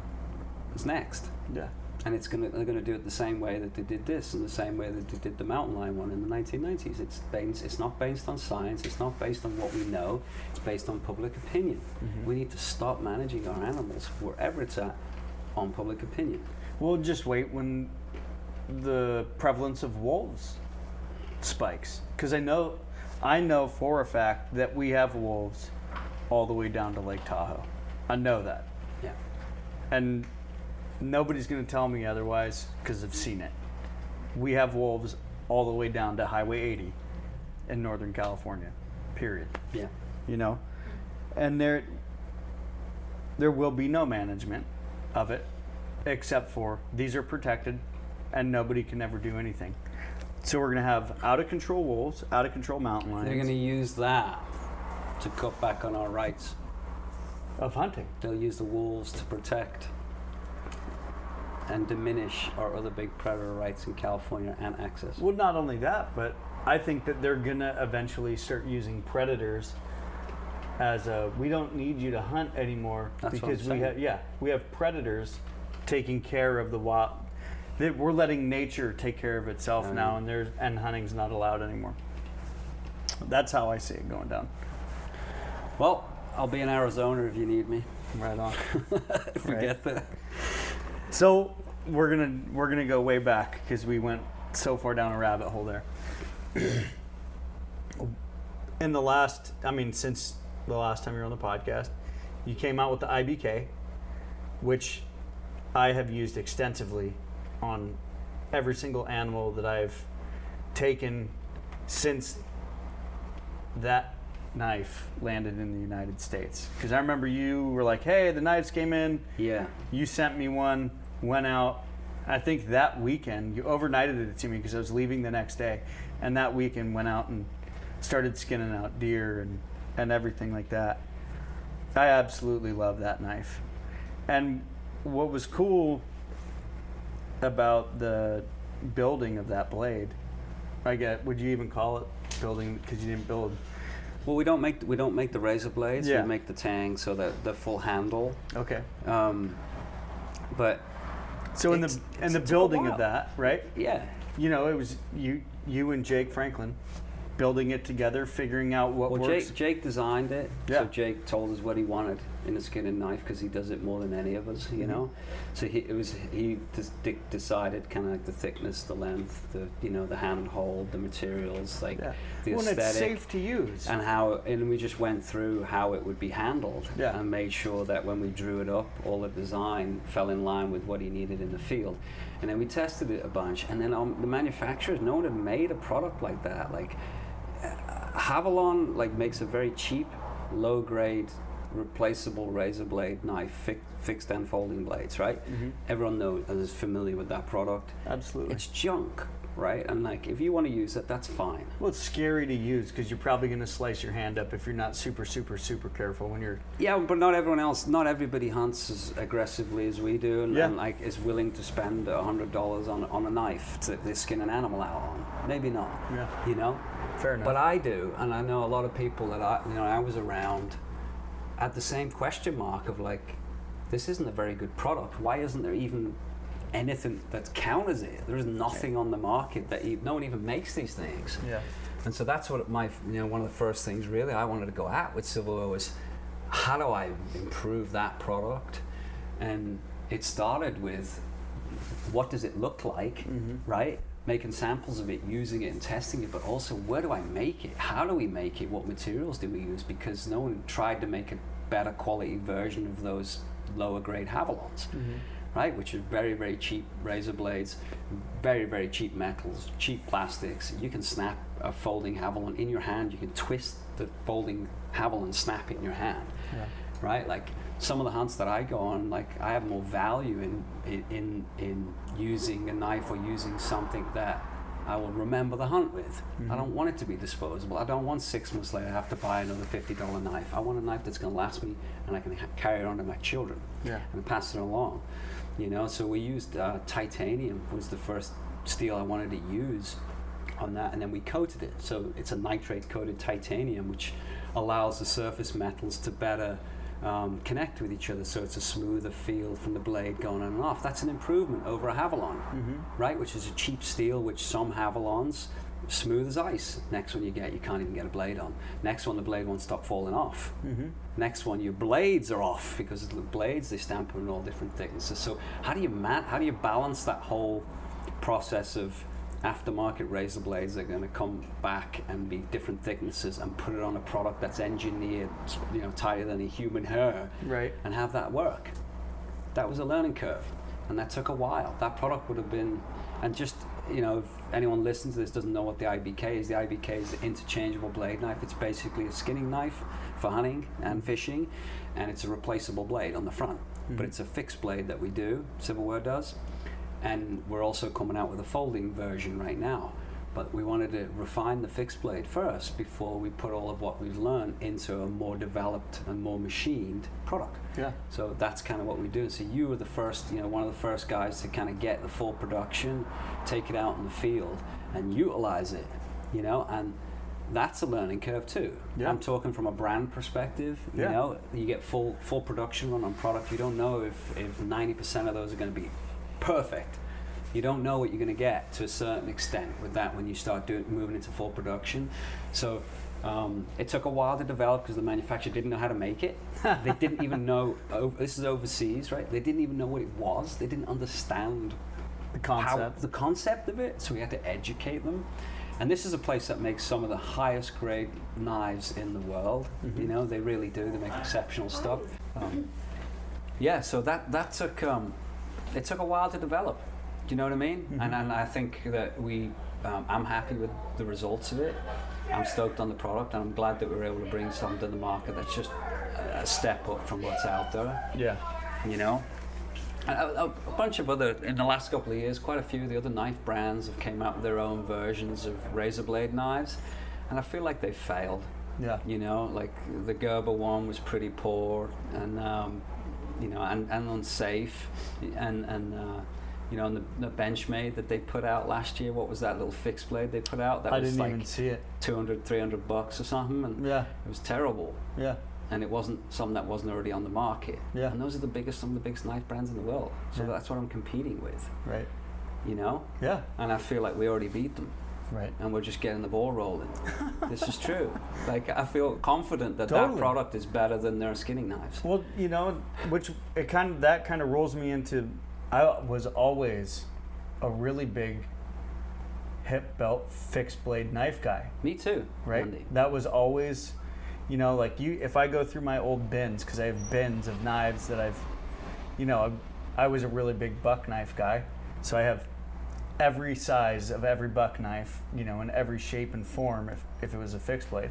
Is next. Yeah. and it's gonna they're gonna do it the same way that they did this, and the same way that they did the mountain lion one in the 1990s. It's based, it's not based on science. It's not based on what we know. It's based on public opinion. Mhm. We need to stop managing our animals wherever it's at on public opinion. We'll just wait when the prevalence of wolves spikes. Because I know, I know for a fact that we have wolves all the way down to Lake Tahoe. I know that, Yeah. and nobody's going to tell me otherwise because I've seen it. We have wolves all the way down to Highway 80 in Northern California. Period. Yeah. you know and there there will be no management of it except for these are protected and nobody can ever do anything so we're going to have out of control wolves out of control mountain lions They're going to use that to cut back on our rights. of hunting They'll use the wolves to protect and diminish our other big predator rights in California and access. well not only that but i think that they're going to eventually start using predators as a we don't need you to hunt anymore That's because we have yeah we have predators taking care of the wild. That we're letting nature take care of itself Yeah. now, and there's and hunting's not allowed anymore. That's how I see it going down. Well, I'll be in Arizona if you need me. Right on. if we Right. get there. So we're gonna we're gonna go way back because we went so far down a rabbit hole there. In the last, I mean, since the last time you were on the podcast, you came out with the IBK, which I have used extensively on every single animal that I've taken since that knife landed in the United States. Because I remember you were like, "Hey, the knives came in." Yeah. You sent me one, went out. I think that weekend you overnighted it to me because I was leaving the next day, and that weekend went out and started skinning out deer and and everything like that. I absolutely love that knife, and what was cool about the building of that blade, I get. Would you even call it building because you didn't build? Well, we don't make we don't make the razor blades. Yeah. We make the tang, so the the full handle. Okay, Um, but so in the in the it took a building of that, right? yeah, you know, it was you you and Jake Franklin building it together, figuring out what well, works. Jake Jake designed it. Yeah. So Jake told us what he wanted in a skin and knife because he does it more than any of us, you Mhm. know. So he it was he decided kind of like the thickness, the length, the you know the hand hold, the materials, like yeah. the When it's safe to use. and how and we just went through how it would be handled Yeah. and made sure that when we drew it up all the design fell in line with what he needed in the field and then we tested it a bunch and then um, the manufacturers no one had made a product like that like uh, Havalon like makes a very cheap low grade replaceable razor blade knife fi- fixed and folding blades right Mhm. everyone knows is familiar with that product Absolutely. it's junk right and like if you want to use it that's fine well, it's scary to use because you're probably going to slice your hand up if you're not super, super, super careful when you're. Yeah, but not everyone else. Not everybody hunts as aggressively as we do, and, Yeah. and like is willing to spend a hundred dollars on on a knife to, to skin an animal out on. Maybe not. Yeah. You know. Fair enough. But I do, and I know a lot of people that I you know I was around at the same question mark of like, this isn't a very good product. Why isn't there even anything that counters it? There is nothing on the market that e- no one even makes these things. yeah. And so that's what my, you know, one of the first things really I wanted to go at with Civilware was how do I improve that product? And it started with what does it look like, Mhm. right? Making samples of it, using it and testing it, but also where do I make it? How do we make it? What materials do we use? Because no one tried to make a better quality version of those lower grade Havalons mm-hmm. right? Which are very, very cheap razor blades, very, very cheap metals, cheap plastics. You can snap a folding Havalon in your hand. You can twist the folding Havalon, snap it in your hand, Yeah. right? Like some of the hunts that I go on, like I have more value in in in, in using a knife or using something that. I will remember the hunt with. I don't want it to be disposable. I don't want six months later to have to buy another fifty dollar knife. I want a knife that's going to last me, and I can ha- carry it on to my children Yeah. and pass it along. You know, so we used uh, titanium was the first steel I wanted to use on that, and then we coated it. So it's a nitrate coated titanium, which allows the surface metals to better um, connect with each other. So it's a smoother feel from the blade going on and off. That's an improvement over a Havalon, Mm-hmm. right? Which is a cheap steel, which some Havalons smooth as ice. Next one you get, you can't even get a blade on. Next one, the blade won't stop falling off. Mm-hmm. Next one, your blades are off because the blades they stamp in all different thicknesses. So how do you man? How do you balance that whole process of aftermarket razor blades are going to come back and be different thicknesses and put it on a product that's engineered, you know, tighter than a human hair, Right. and have that work? That was a learning curve, and that took a while. That product would have been, and just you know, if anyone listening to this doesn't know what the IBK is, the IBK is the interchangeable blade knife. It's basically a skinning knife for hunting and fishing, and it's a replaceable blade on the front. But mm-hmm. it's a fixed blade that we do, Civilware does, and we're also coming out with a folding version right now. But we wanted to refine the fixed blade first before we put all of what we've learned into a more developed and more machined product. Yeah. So that's kind of what we do. So you were the first, you know, one of the first guys to kind of get the full production, take it out in the field, and utilize it, you know. And that's a learning curve too. Yeah. I'm talking from a brand perspective. You Yeah. know, you get full full production run on product. You don't know if if 90% of those are going to be perfect. You don't know what you're going to get to a certain extent with that when you start doing moving into full production. So. Um, it took a while to develop because the manufacturer didn't know how to make it. they didn't even know. Oh, this is overseas, right? They didn't even know what it was. They didn't understand The how- concept. the concept of it. So we had to educate them. And this is a place that makes some of the highest grade knives in the world. Mm-hmm. You know, they really do. They make exceptional stuff. Um, yeah, so that that took um, it took a while to develop. Do you know what I mean? Mm-hmm. And and I think that we, um, I'm happy with the results of it. I'm stoked on the product, and I'm glad that we were able to bring something to the market that's just a, step up from what's out there yeah. you know. A, a, a bunch of other in the last couple of years, quite a few of the other knife brands have came out with their own versions of razor blade knives, and I feel like they failed. Yeah. You know, like the Gerber one was pretty poor and um, you know and, and unsafe, and and uh, you know and the, the Benchmade that they put out last year. What was that little fixed blade they put out? That I was didn't like even see it. 200, 300 bucks or something, and Yeah. it was terrible Yeah. and it wasn't something that wasn't already on the market. Yeah. And those are the biggest, some of the biggest knife brands in the world. So Yeah. that's what I'm competing with, Right. you know. Yeah. And I feel like we already beat them, Right. and we're just getting the ball rolling. this is true. Like I feel confident that that product is better than their skinning knives. Well, you know, which it kind of that kind of rolls me into. I was always a really big hip belt fixed blade knife guy, Me too, right? Andy. That was always, you know, like you. If I go through my old bins, because I have bins of knives that I've, you know, I, I was a really big buck knife guy, so I have every size of every buck knife, you know, in every shape and form. If if it was a fixed blade,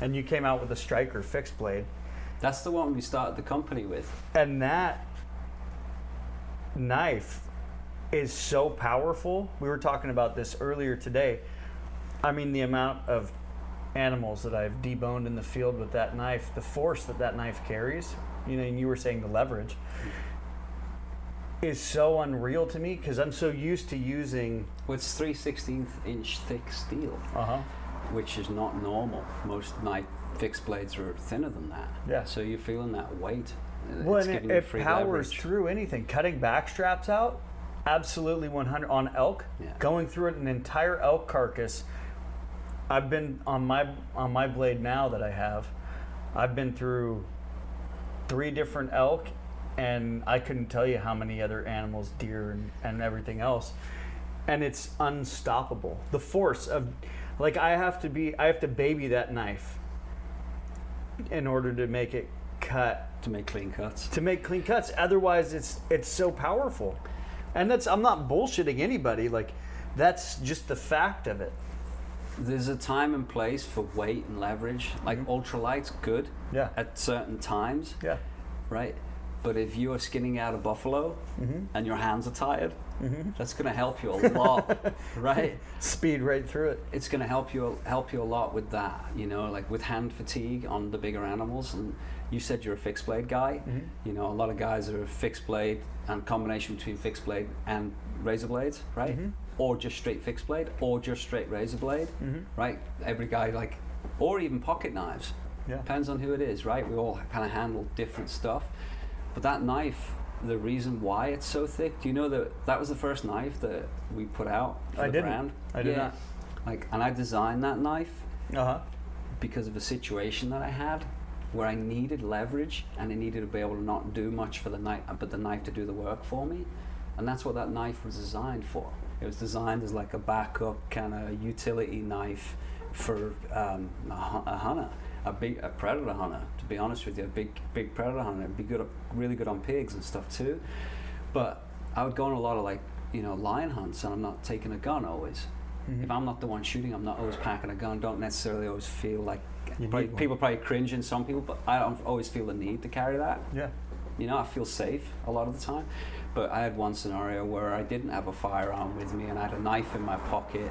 and you came out with a striker fixed blade. That's the one we started the company with. And that knife is so powerful. We were talking about this earlier today. I mean, the amount of animals that I've deboned in the field with that knife, the force that that knife carries, you know, and you were saying the leverage, is so unreal to me because I'm so used to using. Well, it's 3 16th inch thick steel, Uh huh. which is not normal. Most knife fixed blades are thinner than that. Yeah. So you're feeling that weight. Well, it's and it, it powers leverage. through anything. Cutting back straps out, absolutely 100 on elk. Yeah. Going through an entire elk carcass. I've been on my on my blade now that I have. I've been through three different elk, and I couldn't tell you how many other animals, deer, and, and everything else. And it's unstoppable. The force of, like, I have to be, I have to baby that knife in order to make it cut to make clean cuts. to make clean cuts. Otherwise, it's it's so powerful, and that's I'm not bullshitting anybody. Like that's just the fact of it. There's a time and place for weight and leverage. Like ultralight's good Mm-hmm. Yeah. at certain times, Yeah. right? But if you are skinning out a buffalo Mm-hmm. and your hands are tired, that's going to help you a lot, right? Speed right through it. It's going to help you help you a lot with that, you know, like with hand fatigue on the bigger animals. And you said you're a fixed blade guy. Mm-hmm. You know, a lot of guys are fixed blade and combination between fixed blade and razor blades, right? Mm-hmm. Or just straight fixed blade, or just straight razor blade, Mm-hmm. right? Every guy like, or even pocket knives. Yeah. Depends on who it is, right? We all kind of handle different stuff. But that knife, the reason why it's so thick, do you know that that was the first knife that we put out for I the didn't. brand? I did yeah. Like, and I designed that knife Uh huh. because of a situation that I had where I needed leverage and I needed to be able to not do much for the knife, but the knife to do the work for me. And that's what that knife was designed for. It was designed as like a backup kind of utility knife for um, a, a hunter, a big a predator hunter. To be honest with you, a big big predator hunter. It'd be good, really good on pigs and stuff too. But I would go on a lot of like you know lion hunts, and I'm not taking a gun always. Mm-hmm. If I'm not the one shooting, I'm not always packing a gun. Don't necessarily always feel like probably, people probably cringe in some people, but I don't always feel the need to carry that. Yeah. You know, I feel safe a lot of the time. But I had one scenario where I didn't have a firearm with me and I had a knife in my pocket.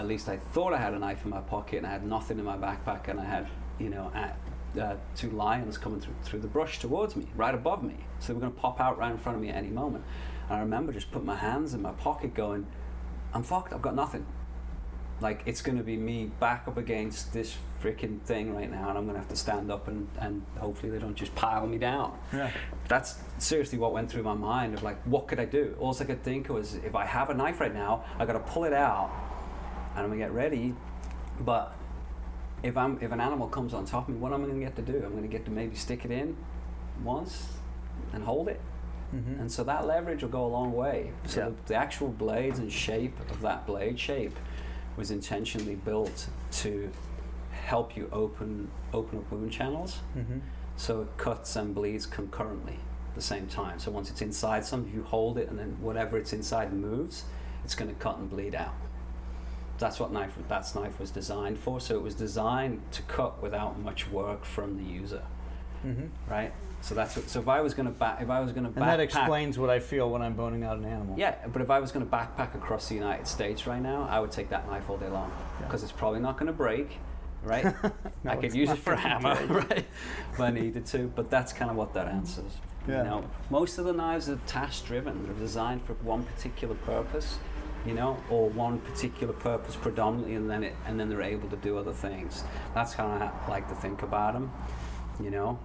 At least I thought I had a knife in my pocket and I had nothing in my backpack and I had, you know, at, uh, two lions coming through, through the brush towards me, right above me. So they were going to pop out right in front of me at any moment. And I remember just putting my hands in my pocket going, I'm fucked, I've got nothing. Like it's going to be me back up against this freaking thing right now, and I'm going to have to stand up and, and hopefully they don't just pile me down. Yeah. That's seriously what went through my mind of like, what could I do? All I could think was, if I have a knife right now, I got to pull it out, and I'm gonna get ready. But if I'm if an animal comes on top of me, what am I gonna get to do? I'm gonna get to maybe stick it in once and hold it. Mm-hmm. And so that leverage will go a long way. So Yeah. the, the actual blades and shape of that blade shape was intentionally built to help you open open up wound channels. Mm-hmm. So it cuts and bleeds concurrently at the same time. So once it's inside something, you hold it, and then whatever it's inside moves, it's going to cut and bleed out. That's what knife that knife was designed for. So it was designed to cut without much work from the user, Mm-hmm. right? So that's what, so if I was going to back if I was going to And that explains what I feel when I'm boning out an animal. yeah. But if I was going to backpack across the United States right now, I would take that knife all day long Yeah. because it's probably not going to break, right? No, I could use it for a hammer, right? If I needed to. But that's kind of what that answers. Yeah. You know, most of the knives are task driven. They're designed for one particular purpose, you know, or one particular purpose predominantly, and then it, and then they're able to do other things. That's how I like to think about them. You know,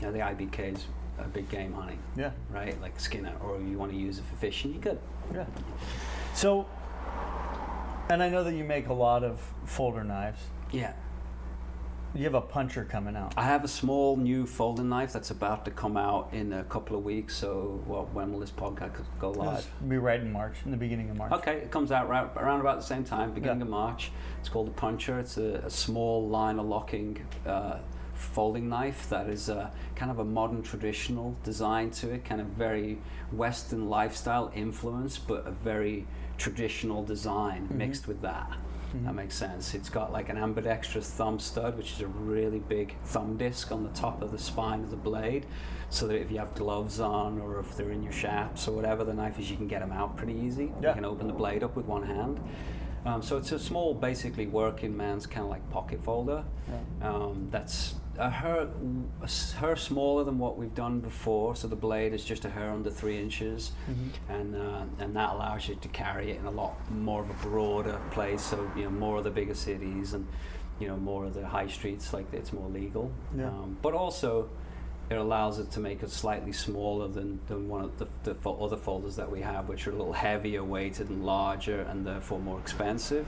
you know, the IBK is a big game hunting, Yeah. right? Like Skinner, or you want to use it for fishing, you could. Yeah. So, and I know that you make a lot of folder knives. Yeah. You have a puncher coming out. I have a small new folding knife that's about to come out in a couple of weeks. So, well, when will this podcast go live? It'll be right in March, in the beginning of March. Okay, it comes out right, around about the same time, beginning Yeah. of March. It's called the Puncher. It's a, a small liner locking uh, folding knife that is uh, kind of a modern traditional design to it, kind of very Western lifestyle influence, but a very traditional design mixed with that. That makes sense. It's got like an ambidextrous thumb stud, which is a really big thumb disc on the top of the spine of the blade, so that if you have gloves on or if they're in your shaps or whatever, the knife is you can get them out pretty easy. Yeah. You can open the blade up with one hand. Um, so it's a small, basically working man's kind of like pocket folder. Um, that's a hair, a hair smaller than what we've done before. So the blade is just a hair under three inches, and uh, and that allows you to carry it in a lot more of a broader place. So you know more of the bigger cities and you know more of the high streets, like it's more legal. Yeah. Um, but also it allows it to make it slightly smaller than, than one of the, the fo- other folders that we have, which are a little heavier weighted and larger and therefore more expensive.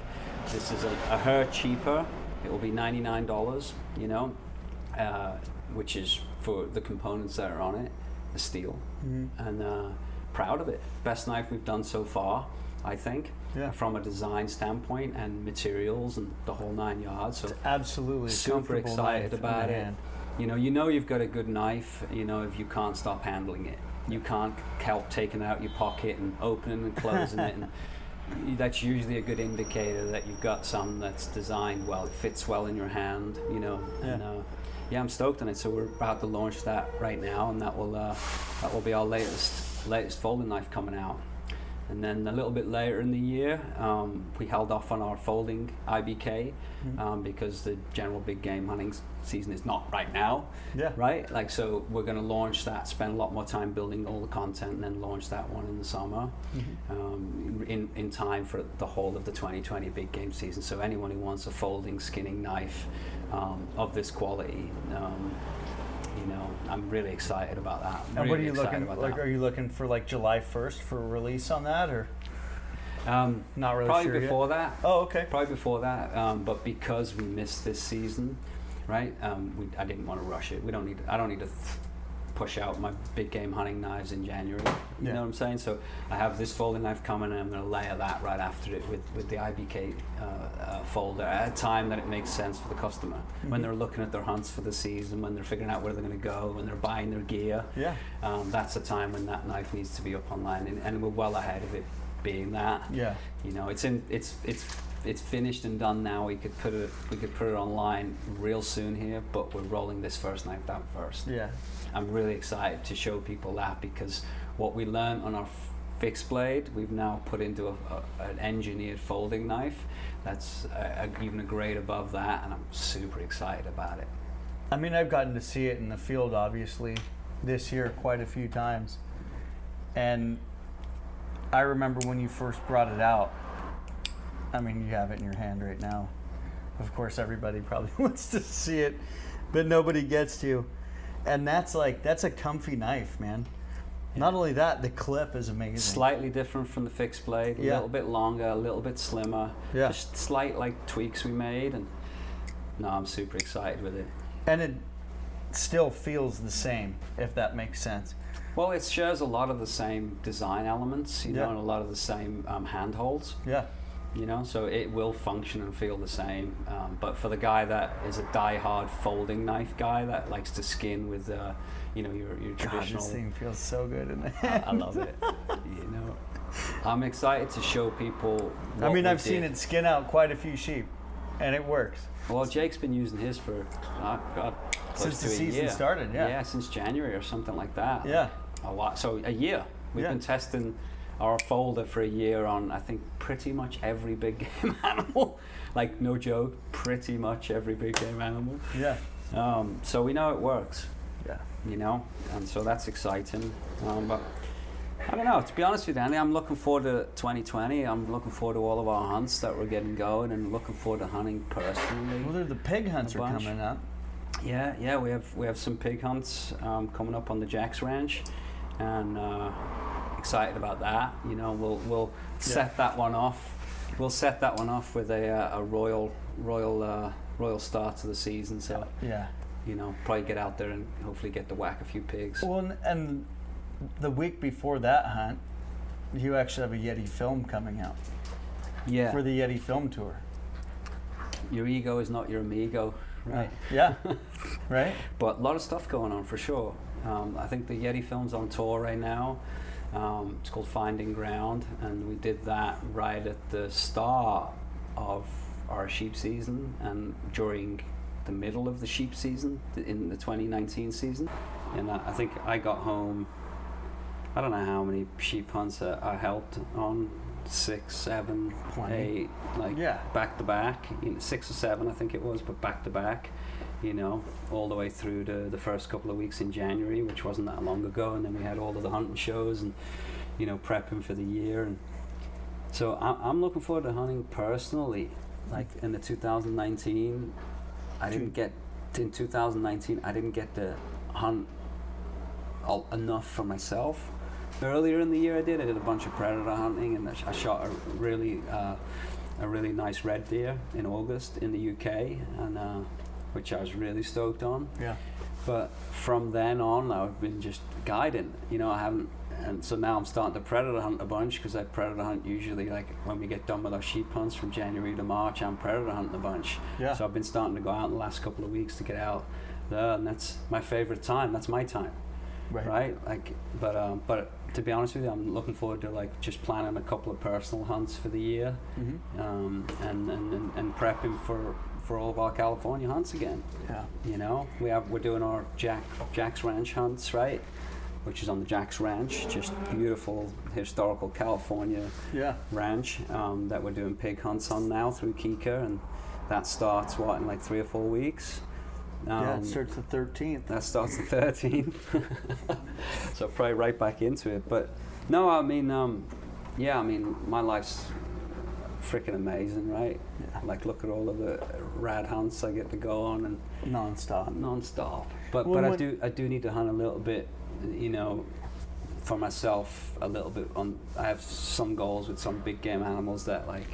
This is a, a hair cheaper. It will be $99, you know, uh, which is for the components that are on it, the steel. And uh, proud of it. Best knife we've done so far, I think, Yeah. from a design standpoint and materials and the whole nine yards. So Absolutely. super excited about it. You know, you know you've got a good knife. You know if you can't stop handling it, you can't help taking it out your pocket and opening and closing it, and that's usually a good indicator that you've got some that's designed well. It fits well in your hand. You know, and uh, yeah, I'm stoked on it. So we're about to launch that right now, and that will uh, that will be our latest latest folding knife coming out. And then a little bit later in the year, um, we held off on our folding IBK Mm-hmm. um, because the general big game hunting season is not right now, Yeah. right? Like, so we're going to launch that, spend a lot more time building all the content, and then launch that one in the summer Mm-hmm. um, in, in time for the whole of the 2020 big game season. So anyone who wants a folding skinning knife um, of this quality, um, you know, I'm really excited about that. And really what are you looking like? that. Are you looking for like July 1st for release on that, or Um, not really probably sure yet? before that. Oh, okay. Probably before that, um, but because we missed this season, right? Um, we, I didn't want to rush it. We don't need. I don't need to push out my big game hunting knives in January. You Yeah. know what I'm saying? So I have this folding knife coming, and I'm going to layer that right after it with, with the IBK uh, uh, folder at a time that it makes sense for the customer Mm-hmm. when they're looking at their hunts for the season, when they're figuring out where they're going to go, when they're buying their gear. Yeah. Um, that's a time when that knife needs to be up online, and, and we're well ahead of it being that. Yeah. You know, it's in it's it's it's finished and done now. We could put it we could put it online real soon here, but we're rolling this first knife out first. Yeah. I'm really excited to show people that because what we learned on our fixed blade, we've now put into a, a, an engineered folding knife. That's a, a, even a grade above that, and I'm super excited about it. I mean, I've gotten to see it in the field, obviously, this year quite a few times. And I remember when you first brought it out, I mean, you have it in your hand right now. Of course, everybody probably wants to see it, but nobody gets to. And that's like that's a comfy knife, man. Not only that, the clip is amazing. Slightly different from the fixed blade, a Yeah. little bit longer, a little bit slimmer. Yeah. Just slight like tweaks we made, and no, I'm super excited with it. and it still feels the same, if that makes sense. Well, it shares a lot of the same design elements, you know, and a lot of the same um, handholds. Yeah. You know so it will function and feel the same um, but for the guy that is a die-hard folding knife guy that likes to skin with uh, you know your, your God, traditional this thing feels so good in the I, hand. I love it you know i'm excited to show people I mean, I've seen it skin out quite a few sheep, and it works. well jake's been using his for oh god close Since the season year. started, yeah. yeah since january or something like that Yeah. a lot so a year we've Yeah. been testing our folder for a year on I think pretty much every big game animal. Like no joke pretty much every big game animal. Yeah. um, so we know it works. Yeah. you know? And so that's exciting. Um, but I don't know to be honest with you Andy I'm looking forward to 2020 I'm looking forward to all of our hunts that we're getting going and looking forward to hunting personally. Well, there- the pig hunts are coming up. yeah, yeah, we have we have some pig hunts um, coming up on the Jacks Ranch, and uh, excited about that. You know, we'll we'll set that one off. We'll set that one off with a uh, a royal royal uh, royal start to the season. So Yeah. you know, probably get out there and hopefully get to whack a few pigs. Well, and- and the week before that hunt, you actually have a Yeti film coming out yeah, for the Yeti film tour. your ego is not your amigo, right? Yeah. right? but a lot of stuff going on for sure. Um, I think the Yeti film's on tour right now. Um, it's called Finding Ground, and we did that right at the start of our sheep season and during the middle of the sheep season in the 2019 season. And I, think I got home. I don't know how many sheep hunts I, I helped on six, seven, Plenty. eight, like Yeah. back to back. You know, six or seven, I think it was, but back to back. You know, all the way through to the first couple of weeks in January, which wasn't that long ago, and then we had all of the hunting shows and you know prepping for the year, and so I, I'm looking forward to hunting personally. Like in the 2019, I didn't get in 2019. I didn't get to hunt enough for myself. Earlier in the year, I did. I did a bunch of predator hunting, and I I shot a really, uh, a really nice red deer in August in the UK, and uh, which I was really stoked on. Yeah. But from then on, I've been just guiding. You know, I haven't, and so now I'm starting to predator hunt a bunch because I predator hunt usually like when we get done with our sheep hunts from January to March. I'm predator hunting a bunch. Yeah. So I've been starting to go out in the last couple of weeks to get out there, and that's my favorite time. That's my time, Right. right? Like, but um, but to be honest with you, I'm looking forward to like just planning a couple of personal hunts for the year, Mm-hmm. um, and, and, and and prepping for for all of our California hunts again. Yeah. You know, we have we're doing our Jack Jack's Ranch hunts, right? Which is on the Jack's Ranch, just beautiful historical California Yeah. ranch um, that we're doing pig hunts on now through Kika, and that starts what in like three or four weeks. yeah. Um, It starts the 13th. that starts the 13th. so probably right back into it. But no, I mean, um, yeah, I mean, my life's freaking amazing, right? Yeah. Like, look at all of the rad hunts I get to go on and Non-stop. non-stop. But Well, but I do I do need to hunt a little bit, you know, for myself a little bit. On I have some goals with some big game animals that like.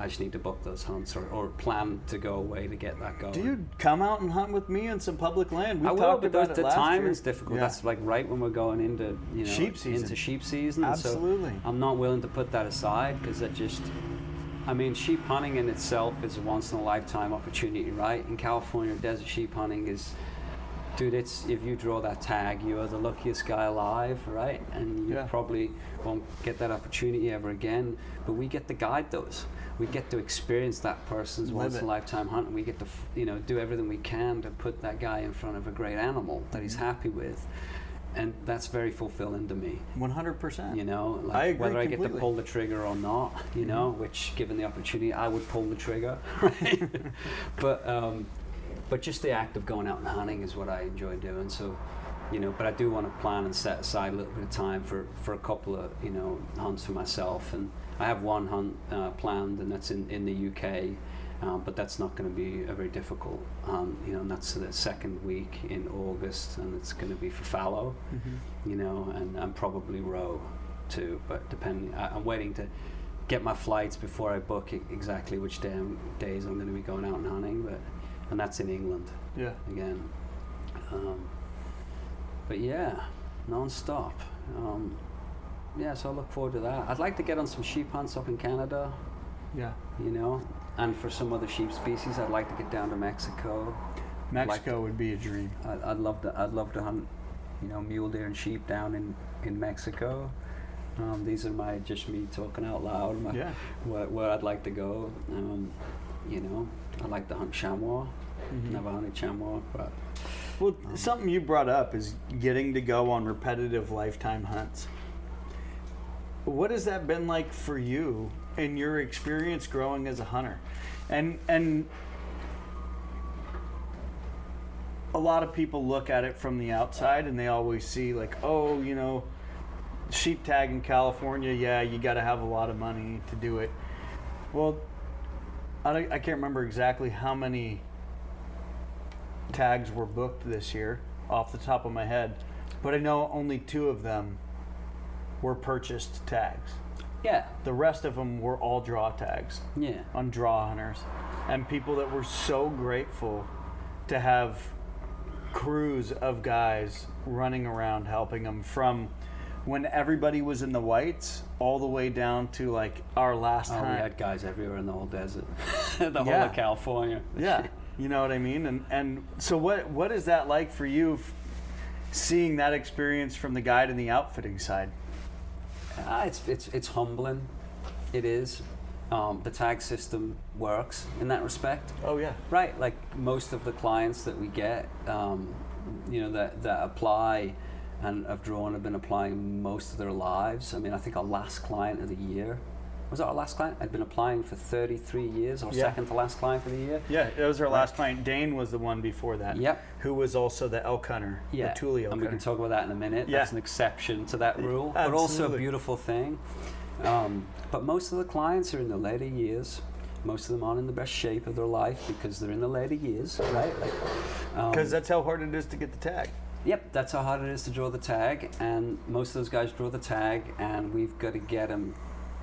I just need to book those hunts or, or plan to go away to get that going. Dude, come out and hunt with me on some public land. We I will, talked but about the time year. is difficult. Yeah. That's like right when we're going into you know Sheep season. into sheep season. and so Absolutely. I'm not willing to put that aside because that just. I mean, sheep hunting in itself is a once in a lifetime opportunity, right? In California, desert sheep hunting is, dude. It's if you draw that tag, you are the luckiest guy alive, right? And you Yeah. probably won't get that opportunity ever again. But we get to guide those. We get to experience that person's Live once in a lifetime hunt. And we get to, you know, do everything we can to put that guy in front of a great animal that Mm-hmm. he's happy with, and that's very fulfilling to me. 100%. You know, like I agree whether I get to. Mm-hmm. pull the trigger or not, you know, which given the opportunity, I would pull the trigger, right? but um, but just the act of going out and hunting is what I enjoy doing. So, you know, but I do want to plan and set aside a little bit of time for for a couple of you know hunts for myself, and I have one hunt uh, planned, and that's in in the UK. Um, but that's not going to be a very difficult, um, you know, and that's the second week in August, and it's going to be for fallow, you know, and, and probably roe too. But depending, I, I'm waiting to get my flights before I book e- exactly which day, days I'm going to be going out and hunting. But and that's in England Yeah. again. Um, but yeah, non-stop. Um, yeah, so I look forward to that. I'd like to get on some sheep hunts up in Canada, Yeah. you know, and for some other sheep species, I'd like to get down to Mexico. Mexico would be a dream. I'd, I'd love to. I'd love to hunt, you know, mule deer and sheep down in in Mexico. Um, these are my just me talking out loud. My, Yeah. where, where I'd like to go. Um, you know, I'd like to hunt chamois. Mhm. Never hunted chamois, but Well, something you brought up is getting to go on repetitive lifetime hunts. What has that been like for you in your experience growing as a hunter? And and a lot of people look at it from the outside and they always see like, oh, you know, sheep tag in California, yeah, you got to have a lot of money to do it. Well, I, I can't remember exactly how many tags were booked this year off the top of my head, but I know only two of them were purchased tags. Yeah, The rest of them were all draw tags yeah. on draw hunters and people that were so grateful to have crews of guys running around helping them from when everybody was in the whites all the way down to like our last Oh, we had guys everywhere in the whole desert, the whole Yeah. of California. Yeah, you know what I mean. And and so what what is that like for you, seeing that experience from the guide and the outfitting side? Ah, it's it's it's humbling. It is. Um, the tag system works in that respect. Oh yeah, Right, like most of the clients that we get, um, you know, that, that apply and have drawn have been applying most of their lives. I mean, I think our last client of the year was our last client? I'd been applying for 33 years, our Yeah. second to last client for the year. yeah. it was our last client. Dane was the one before that. Yep. Who was also the elk hunter, Yeah, the Tule elk and we can talk about that in a minute. Yeah. That's an exception to that rule, but also a beautiful thing. Um, but most of the clients are in the later years. Most of them aren't in the best shape of their life because they're in the later years, right? Like, um, Because that's how hard it is to get the tag. Yep, that's how hard it is to draw the tag, and most of those guys draw the tag, and we've got to get them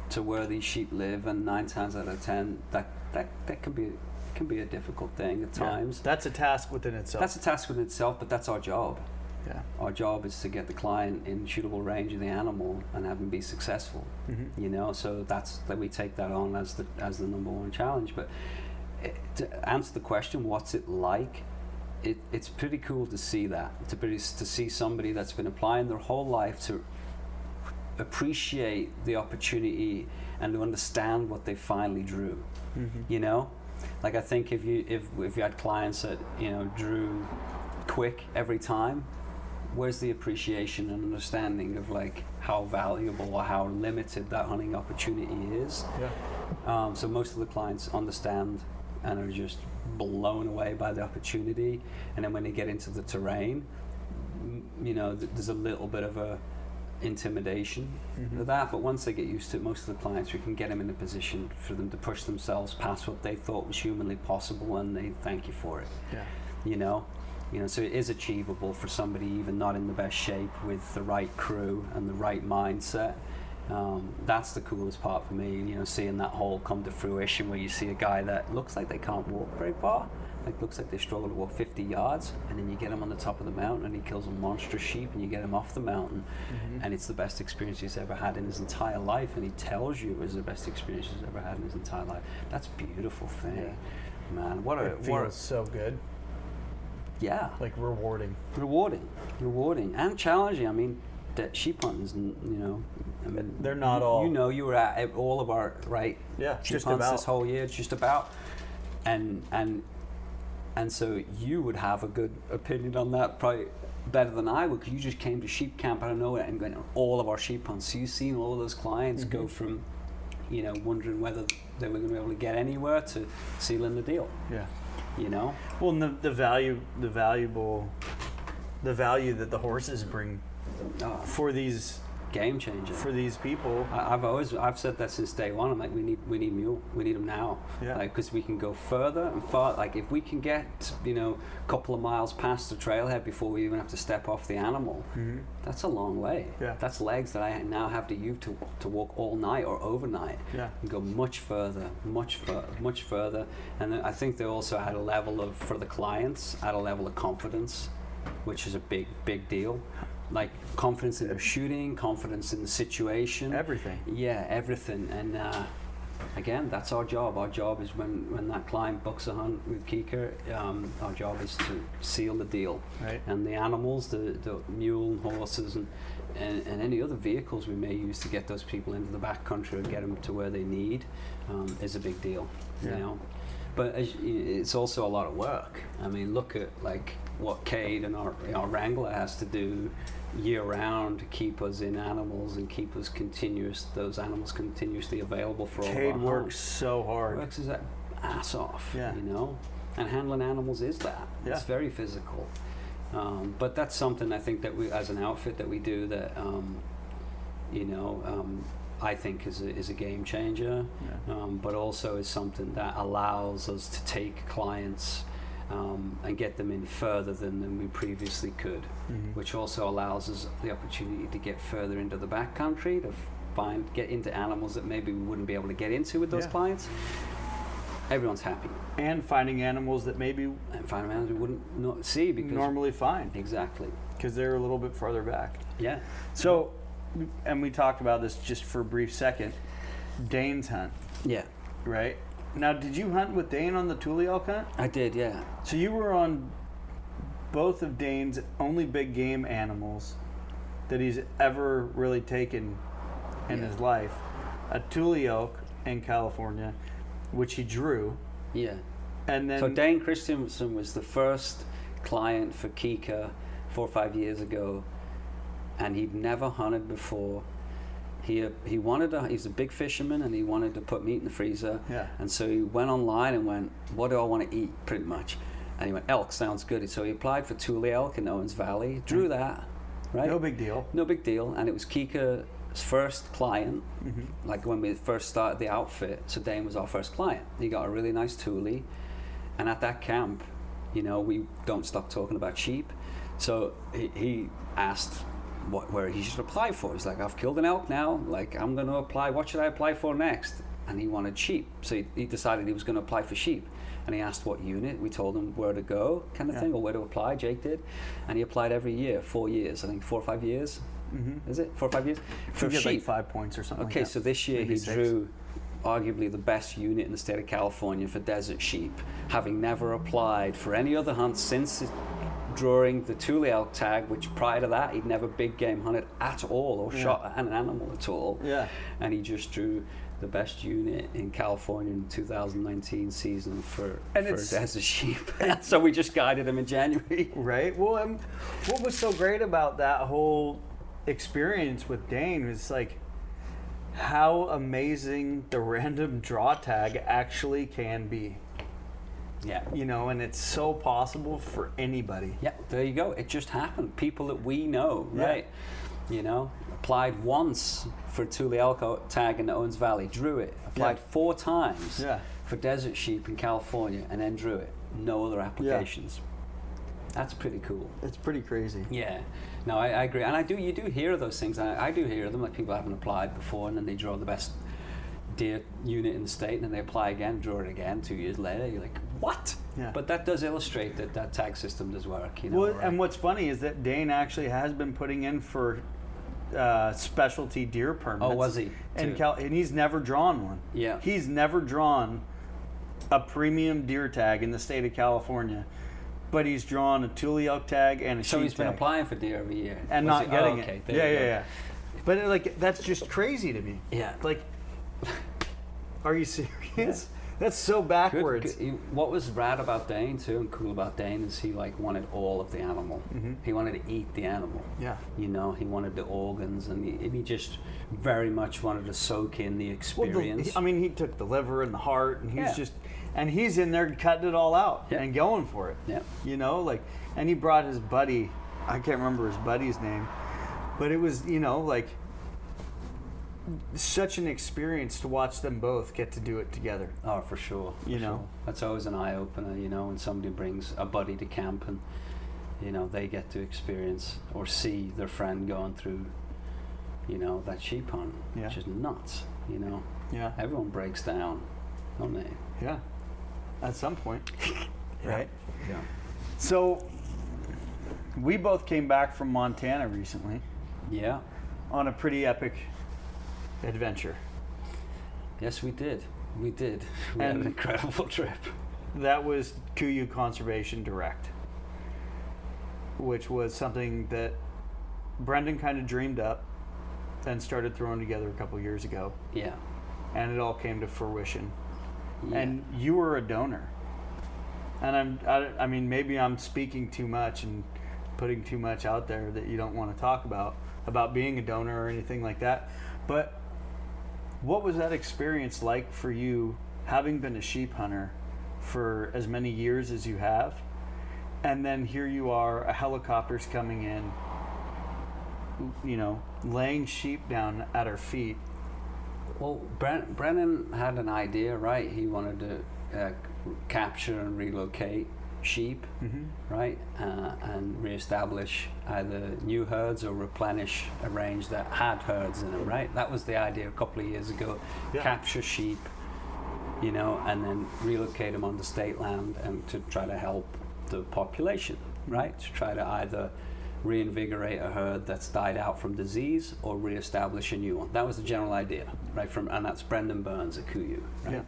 to where these sheep live, and nine times out of ten, that that, that can be can be a difficult thing at Yeah. times. That's a task within itself. That's a task within itself, but that's our job. yeah. Our job is to get the client in shootable range of the animal and have them be successful. Mhm. You know, so that's that we take that on as the as the number one challenge. But eh, to answer the question, what's it like? It, it's pretty cool to see that to pretty, to see somebody that's been applying their whole life to appreciate the opportunity and to understand what they finally drew. Mm-hmm. You know, like I think if you if if you had clients that you know drew quick every time, where's the appreciation and understanding of like how valuable or how limited that hunting opportunity is? Yeah. Um, so most of the clients understand and are just blown away by the opportunity, and then when they get into the terrain, you know, th- there's a little bit of a intimidation Mhm. of that. But once they get used to it, most of the clients, we can get them in a position for them to push themselves past what they thought was humanly possible, and they thank you for it. Yeah. You know, you know, so it is achievable for somebody even not in the best shape with the right crew and the right mindset. Um, that's the coolest part for me, you know, seeing that whole come to fruition where you see a guy that looks like they can't walk very far, like looks like they struggle to walk 50 yards, and then you get him on the top of the mountain and he kills a monstrous sheep, and you get him off the mountain, mm-hmm. and it's the best experience he's ever had in his entire life, and he tells you it was the best experience he's ever had in his entire life. That's a beautiful thing, man. What a It what a, feels so good, yeah, like rewarding. rewarding, rewarding, and challenging. I mean, that sheep hunting's, you know, I mean, They're not all- You know, you were at all of our right. Yeah, sheep just hunts about. this whole year, just about, and and and so you would have a good opinion on that, probably better than I would, because you just came to sheep camp out of nowhere and going all of our sheep hunts. So you've seen all of those clients Mm-hmm. go from, you know, wondering whether they were going to be able to get anywhere to sealing the deal. Yeah. You know. Well, and the, the value, the valuable, the value that the horses bring Oh, for these game changer. for these people. I- I've always I've said that since day one. I'm like, we need we need mule, we need them now, Yeah. like because we can go further and far. Like if we can get you know a couple of miles past the trailhead before we even have to step off the animal, Mhm. that's a long way. Yeah. That's legs that I now have to use to to walk all night or overnight. Yeah. And go much further, much further, much further. And then I think they also add a level of for the clients, add a level of confidence, which is a big big deal. Like confidence in the shooting, confidence in the situation. Everything. Yeah, everything. And uh, again, that's our job. Our job is when, when that client books a hunt with Kika, um, our job is to seal the deal. Right. And the animals, the, the mule and horses and, and, and any other vehicles we may use to get those people into the back country or get them to where they need um, is a big deal. Yeah. You know? But as, it's also a lot of work. I mean, look at like what Cade and our, our Wrangler has to do year round to keep us in animals and keep us continuous, those animals continuously available for all of Cade works so hard. Works his ass off, Yeah. you know? And handling animals is that. It's very physical. Um, but that's something I think that we, as an outfit, that we do that, um, you know, um, I think is a, is a game changer, Yeah. um, but also is something that allows us to take clients um, and get them in further than, than we previously could, Mhm. which also allows us the opportunity to get further into the backcountry, to find, get into animals that maybe we wouldn't be able to get into with those Yeah. clients. Everyone's happy. And finding animals that maybe And find animals we wouldn't not see because normally find exactly. because they're a little bit farther back. Yeah. So, and we talked about this just for a brief second. Dane's hunt, Yeah. right? Now, did you hunt with Dane on the Tule elk hunt? I did, yeah. So you were on both of Dane's only big game animals that he's ever really taken in Yeah. his life. A Tule elk in California, which he drew, Yeah. and then So Dane Christensen was the first client for Kika four or five years ago, and he'd never hunted before. He he wanted to. He's a big fisherman, and he wanted to put meat in the freezer. Yeah. And so he went online and went, "What do I want to eat?" Pretty much. And he went, "Elk sounds good." So he applied for Tule elk in Owens Valley, drew that, right? no big deal. No big deal. And it was Kika's first client, Mm-hmm. like when we first started the outfit. So Dane was our first client. He got a really nice Tule. And at that camp, you know, we don't stop talking about sheep. So he, he asked what, where he should apply for. He's like, I've killed an elk now. Like, I'm going to apply. What should I apply for next? And he wanted sheep. So he, he decided he was going to apply for sheep. And he asked what unit. We told him where to go, kind of Yeah. thing, or where to apply. Jake did. And he applied every year, four years, I think, four or five years. Mm-hmm. Is it four or five years? For sheep. like five points or something. Okay, like that. so this year Maybe he six. drew arguably the best unit in the state of California for desert sheep, having never applied for any other hunt since drawing the Tule elk tag, which prior to that he'd never big game hunted at all or Yeah. shot an animal at all. Yeah. And he just drew the best unit in California in 2019 season for, And for desert sheep. so we just guided him in January. Right. Well, um, what was so great about that whole experience with Dane was like how amazing the random draw tag actually can be. Yeah. You know, and it's so possible for anybody. Yeah, there you go. It just happened. People that we know, Yeah. right? You know, applied once for Tule Elko tag in the Owens Valley, drew it. Applied Yeah. four times Yeah. for desert sheep in California, and then drew it. No other applications. That's pretty cool. It's pretty crazy. Yeah, no, I, I agree, and I do. You do hear those things. I, I do hear them. Like people haven't applied before, and then they draw the best deer unit in the state, and then they apply again, draw it again. Two years later, you're like, what? Yeah. But that does illustrate that that tag system does work. You know, Well, right? and what's funny is that Dane actually has been putting in for uh, specialty deer permits. Oh, was he? And, Cal- and he's never drawn one. Yeah. He's never drawn a premium deer tag in the state of California, but he's drawn a Tule elk tag and a So he's been applying for deer every year and Was not he- getting oh, okay, it. there Yeah, yeah, yeah. But like that's just crazy to me. Yeah. Like, are you serious? That's so backwards. good. What was rad about Dane too, and cool about Dane, is he like wanted all of the animal. He wanted to eat the animal. Mm-hmm. Yeah. You know, he wanted the organs, and he, and he just very much wanted to soak in the Well, the- experience. I mean, he took the liver and the heart, and he's Yeah. just, and he's in there cutting it all out Yeah. and going for it. Yeah. You know, like, and he brought his buddy. I can't remember his buddy's name, but it was, you know, like, such an experience to watch them both get to do it together. Oh, for sure. for You know. sure. that's always an eye opener. You know, when somebody brings a buddy to camp and you know they get to experience or see their friend going through, you know, that sheep hunt, Yeah. which is nuts. You know, Yeah. everyone breaks down, don't they? Yeah. At some point. right? Yeah. So we both came back from Montana recently Yeah. on a pretty epic adventure. Yes, we did. We did. We had an incredible trip. That was KUIU Conservation Direct, which was something that Brendan kind of dreamed up and started throwing together a couple years ago, Yeah. and it all came to fruition. yeah. And you were a donor. And I'm, I, I mean, maybe I'm speaking too much and putting too much out there that you don't want to talk about, about being a donor or anything like that. But what was that experience like for you, having been a sheep hunter for as many years as you have? And then here you are, a helicopter's coming in, you know, laying sheep down at our feet. Well, Bren- Brendan had an idea, right? He wanted to uh, capture and relocate sheep, right? Uh, and reestablish either new herds or replenish a range that had herds in them, right? That was the idea a couple of years ago. Yeah. Capture sheep, you know, and then relocate them onto state land and to try to help the population, right? To try to either reinvigorate a herd that's died out from disease or reestablish a new one. That was the general idea, right? From and that's Brendan Burns at KUIU, right? Yeah.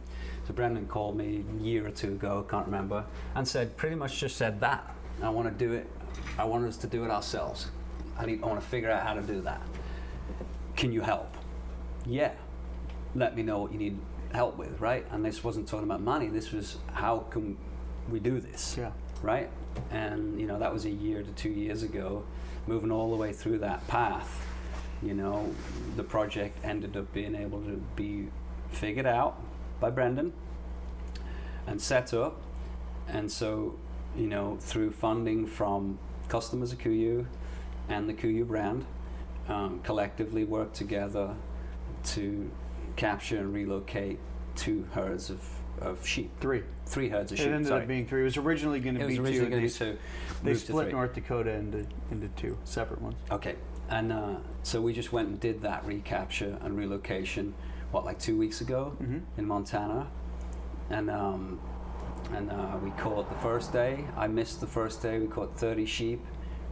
So Brendan called me a year or two ago, can't remember, and said pretty much just said that. I want to do it. I want us to do it ourselves. I need. I want to figure out how to do that. Can you help? Yeah. Let me know what you need help with, right? And this wasn't talking about money. This was how can we do this? Yeah. right? And you know that was a year to two years ago. Moving all the way through that path, you know, the project ended up being able to be figured out by Brendan and set up, and so you know through funding from customers of KUIU and the KUIU brand, um, collectively worked together to capture and relocate two herds of, of sheep, Three. three herds of It sheep. It ended sorry. up being three. It was originally going It to was be originally two. Gonna be two. they split. North Dakota into into two separate ones. Okay, and uh, so we just went and did that recapture and relocation. What, like two weeks ago Mhm. in Montana, and um, and uh, we caught the first day. I missed the first day. We caught 30 sheep,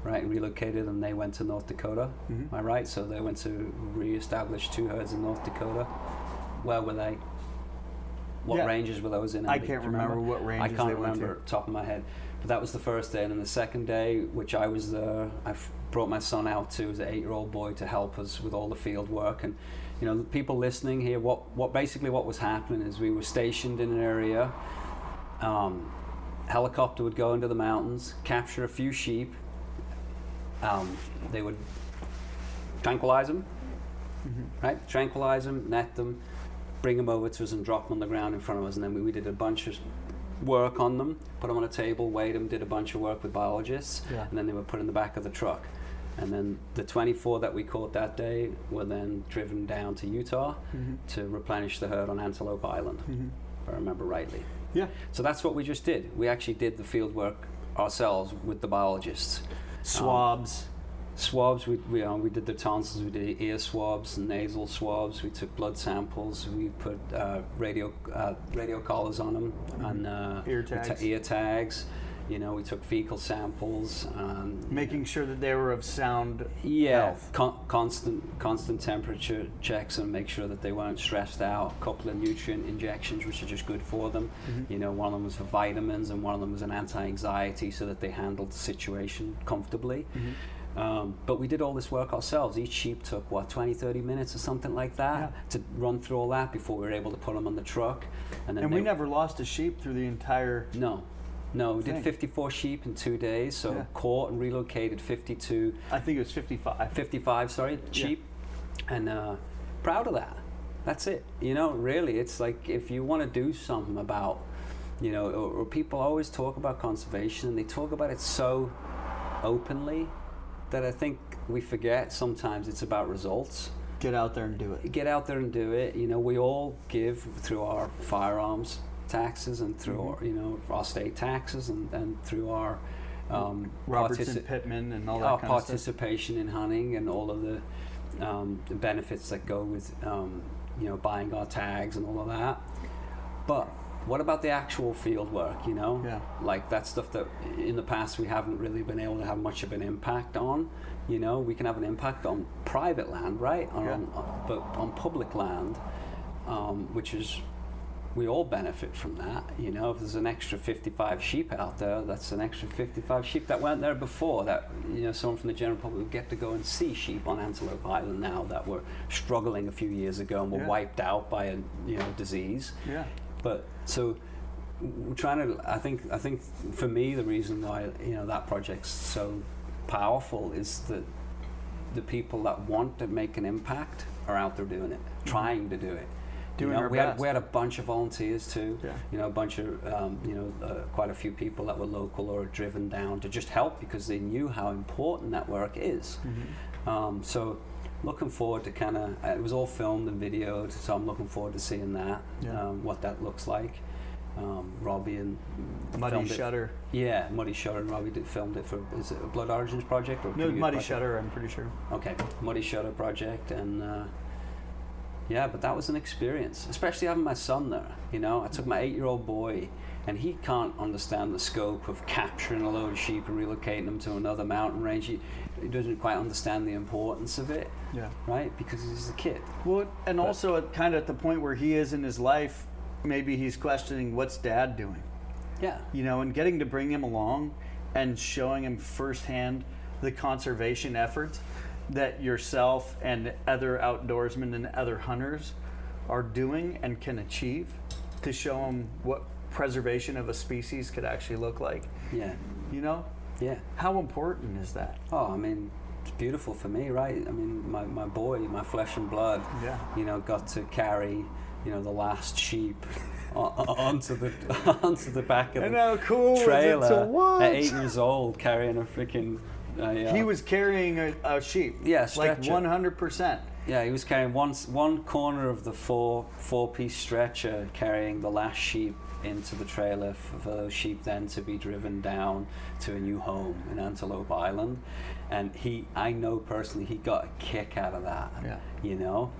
right, relocated, and they went to North Dakota. Mhm. Am I right? So they went to reestablish two herds in North Dakota. Where were they? What Yeah. ranges were those in? I can't you remember what ranges I can't they went to. remember top of my head. But that was the first day, and then the second day, which I was there, I f- brought my son out to as an eight-year-old boy to help us with all the field work. And you know, the people listening here, what what basically what was happening is we were stationed in an area. Um, helicopter would go into the mountains, capture a few sheep. Um, they would tranquilize them, right? Tranquilize them, net them, bring them over to us, and drop them on the ground in front of us. And then we, we did a bunch of work on them, put them on a table, weighed them, did a bunch of work with biologists, Yeah. and then they were put in the back of the truck. And then the 24 that we caught that day were then driven down to Utah Mhm. to replenish the herd on Antelope Island, Mhm. if I remember rightly. Yeah. So that's what we just did. We actually did the field work ourselves with the biologists. Swabs. Swabs, we, we, uh, we did the tonsils, we did ear swabs and nasal swabs, we took blood samples, we put uh, radio, uh, radio collars on them, and uh, Ear tags. ear tags. You know, we took fecal samples. Um, making sure that they were of sound yeah, health. con- constant constant temperature checks and make sure that they weren't stressed out. A couple of nutrient injections, which are just good for them. Mm-hmm. You know, one of them was for vitamins and one of them was an anti-anxiety, so that they handled the situation comfortably. Mm-hmm. Um, but we did all this work ourselves. Each sheep took what 20, 30 minutes or something like that Yeah. to run through all that before we were able to put them on the truck. And then And we never lost a sheep through the entire. no. No, we did 54 sheep in two days, so Yeah. caught and relocated 52 I think it was 55. 55 sorry cheap and uh, proud of that that's it you know really it's like if you want to do something about you know or, or people always talk about conservation and they talk about it so openly that i think we forget sometimes it's about results Get out there and do it. get out there and do it. You know, we all give through our firearms taxes and through Mm-hmm. our, you know our state taxes and, and through our um, Robertson partici- Pittman and all that our kind of stuff. participation in hunting and all of the, um, the benefits that go with um, you know buying our tags and all of that. But what about the actual field work? You know, Yeah. like that stuff that in the past we haven't really been able to have much of an impact on. You know, we can have an impact on private land, right? On, Yeah. on, but on public land, um, which is we all benefit from that. You know, if there's an extra 55 sheep out there, that's an extra 55 sheep that weren't there before. That you know, someone from the general public would get to go and see sheep on Antelope Island now that were struggling a few years ago and were Yeah. wiped out by a you know disease. Yeah. But so trying to. I think. I think for me, the reason why you know that project's so powerful is that the people that want to make an impact are out there doing it, trying to do it. Doing you know, our we had we had a bunch of volunteers too. Yeah. You know, a bunch of um, you know, uh, quite a few people that were local or driven down to just help because they knew how important that work is. Mm-hmm. Um, so, looking forward to kind of it was all filmed and videoed, so I'm looking forward to seeing that, Yeah. um, what that looks like. Um, Robbie and Muddy filmed it- Shutter. Yeah, Muddy Shutter and Robbie did filmed it for is it a Blood Origins project or No, Muddy project? Shutter. I'm pretty sure. Okay, Muddy Shutter project, and uh, yeah, but that was an experience, especially having my son there. You know, I took my eight-year-old boy, and he can't understand the scope of capturing a load of sheep and relocating them to another mountain range. He, he doesn't quite understand the importance of it, Yeah. right? Because he's a kid. Well, and But- also at kind of at the point where he is in his life, maybe he's questioning what's dad doing, Yeah, you know, and getting to bring him along and showing him firsthand the conservation efforts that yourself and other outdoorsmen and other hunters are doing and can achieve to show him what preservation of a species could actually look like. yeah, You know, yeah. how important is that? Oh, I mean, it's beautiful for me, right? I mean, my, my boy, my flesh and blood, Yeah. you know, got to carry, you know, the last sheep onto the onto the back of And the cool was it to trailer at eight years old, carrying a freaking. Uh, yeah. He was carrying a, a sheep. Yeah, like one hundred percent. Yeah, he was carrying one one corner of the four four piece stretcher, carrying the last sheep into the trailer for, those sheep then to be driven down to a new home in Antelope Island. And he, I know personally, he got a kick out of that. Yeah. You know,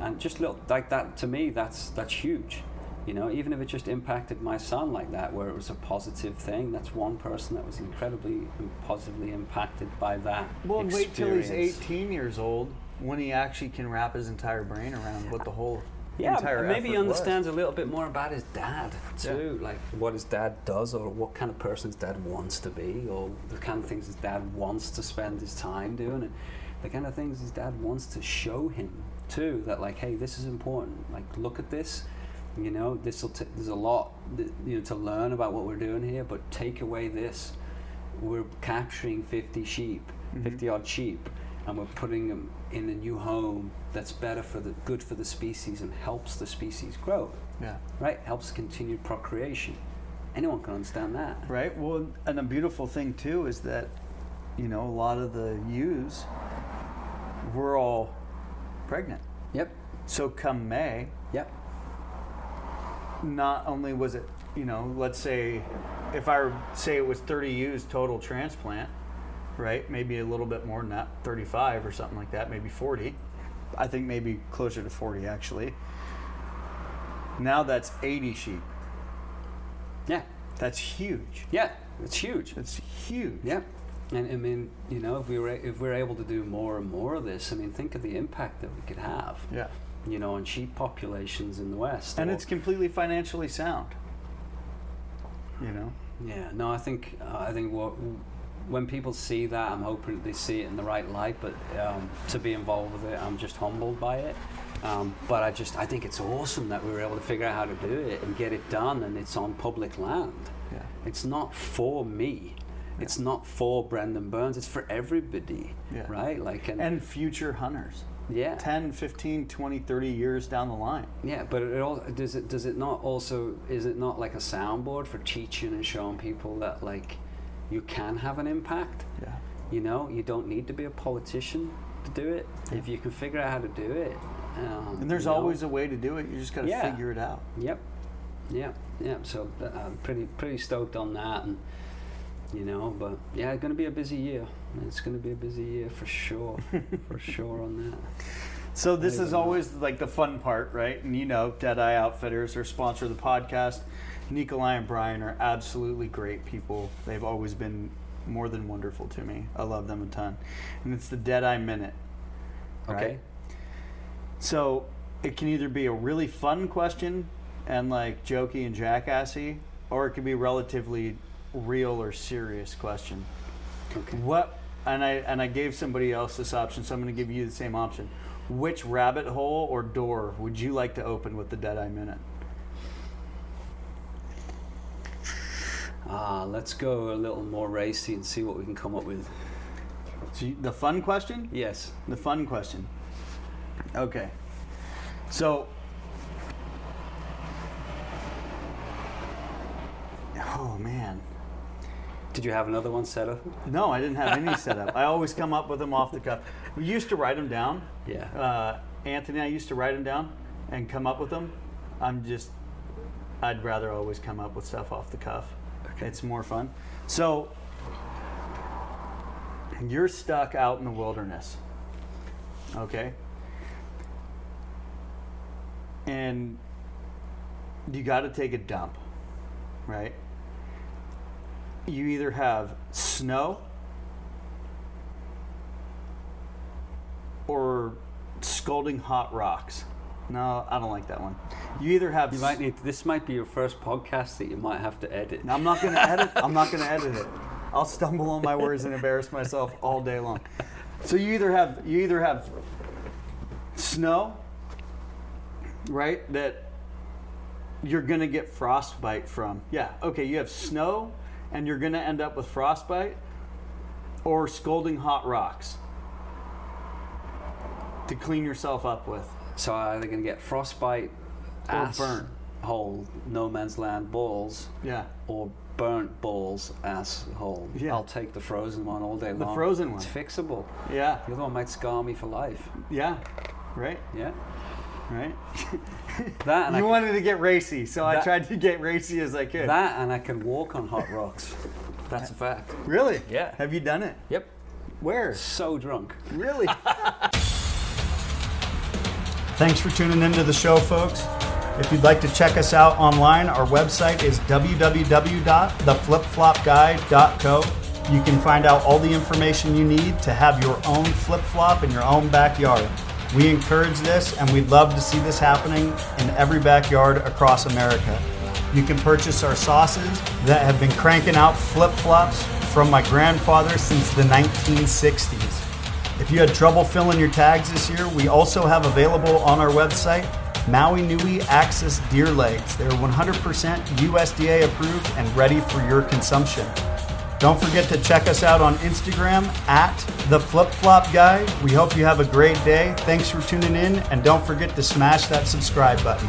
and just look like that to me. That's that's huge. You know, even if it just impacted my son like that, where it was a positive thing, that's one person that was incredibly um, positively impacted by that. Well, and wait till he's eighteen years old when he actually can wrap his entire brain around what the whole Yeah, entire maybe he effort was. understands a little bit more about his dad too, like what his dad does, or what kind of person his dad wants to be, or the kind of things his dad wants to spend his time doing, and the kind of things his dad wants to show him too. That like, hey, this is important. Like, look at this. You know, this will. T- there's a lot, th- you know, to learn about what we're doing here, but take away this. We're capturing 50 sheep, Mm-hmm. 50 odd sheep, and we're putting them in a new home that's better for the good for the species and helps the species grow. Yeah. Right? Helps continued procreation. Anyone can understand that. Right. Well, and the beautiful thing too is that, you know, a lot of the ewes were all pregnant. Yep. So come May, Yep. not only was it, you know, let's say, if I say it was 30 ewes total transplant, right? Maybe a little bit more than that, 35 or something like that, maybe 40. I think maybe closer to 40 actually. Now that's 80 sheep. Yeah. That's huge. Yeah. It's huge. It's huge. Yeah. And I mean, you know, if we were if we're able to do more and more of this, I mean, think of the impact that we could have. Yeah. You know, on sheep populations in the West. And it's completely financially sound. You know? Yeah, no, I think uh, I think what when people see that, I'm hoping that they see it in the right light. But um, to be involved with it, I'm just humbled by it. Um, but I just I think it's awesome that we were able to figure out how to do it and get it done, and it's on public land. Yeah. It's not for me. It's not for Brendan Burns. It's for everybody, Yeah. right? Like and, And future hunters. yeah, 10, 15, 20, 30 years down the line. Yeah, but it all does it does it not also is it not like a soundboard for teaching and showing people that like you can have an impact? Yeah. You know, you don't need to be a politician. to do it, if you can figure out how to do it, um, And there's you know, always a way to do it. You just got to Yeah. figure it out. Yep. Yep. Yep. So uh, I'm pretty pretty stoked on that, and you know, but yeah, it's going to be a busy year. It's going to be a busy year for sure, for sure on that. So this is always like the fun part, right? And you know, Deadeye Outfitters are sponsor of the podcast. Nikolai and Brian are absolutely great people. They've always been more than wonderful to me. I love them a ton. And it's the Deadeye Minute. Okay. So it can either be a really fun question and like jokey and jackassy, or it could be relatively real or serious question. Okay. What and I and I gave somebody else this option, so I'm going to give you the same option. Which rabbit hole or door would you like to open with the Deadeye Minute? Ah, let's go a little more racy and see what we can come up with. So you- the fun question? Yes. The fun question. Okay. So. Oh man. Did you have another one set up? No, I didn't have any set up. I always come up with them off the cuff. We used to write them down. Yeah. Uh, Anthony, I used to write them down and come up with them. I'm just, I'd rather always come up with stuff off the cuff. It's more fun. So, you're stuck out in the wilderness. Okay? And you got to take a dump, right? You either have snow or scalding hot rocks. No, I don't like that one. You either have You might need. This might be your first podcast that you might have to edit. I'm not going to edit. I'm not going to edit it. I'll stumble on my words and embarrass myself all day long. So you either have you either have snow, right? That you're going to get frostbite from. Yeah. Okay. You have snow, and you're going to end up with frostbite, or scalding hot rocks to clean yourself up with. So I'm either going to get frostbite, Or ass burn. hole, no man's land balls, Yeah. or burnt balls, asshole. Yeah. I'll take the frozen one all day long. The frozen one. It's fixable. Yeah. The other one might scar me for life. Yeah. Right. Yeah. Right. That and I you can- wanted to get racy, so I tried to get racy as I could. That and I can walk on hot rocks. That's a fact. really? Yeah. Have you done it? Yep. Where? So drunk. Really? Thanks for tuning into the show, folks. If you'd like to check us out online, our website is www.theflipflopguide.co. You can find out all the information you need to have your own flip flop in your own backyard. We encourage this and we'd love to see this happening in every backyard across America. You can purchase our sauces that have been cranking out flip flops from my grandfather since the 1960s. If you had trouble filling your tags this year, we also have available on our website Maui Nui Axis deer legs. They're 100% USDA approved and ready for your consumption. Don't forget to check us out on Instagram at the Flip Flop Guy. We hope you have a great day. Thanks for tuning in, and don't forget to smash that subscribe button.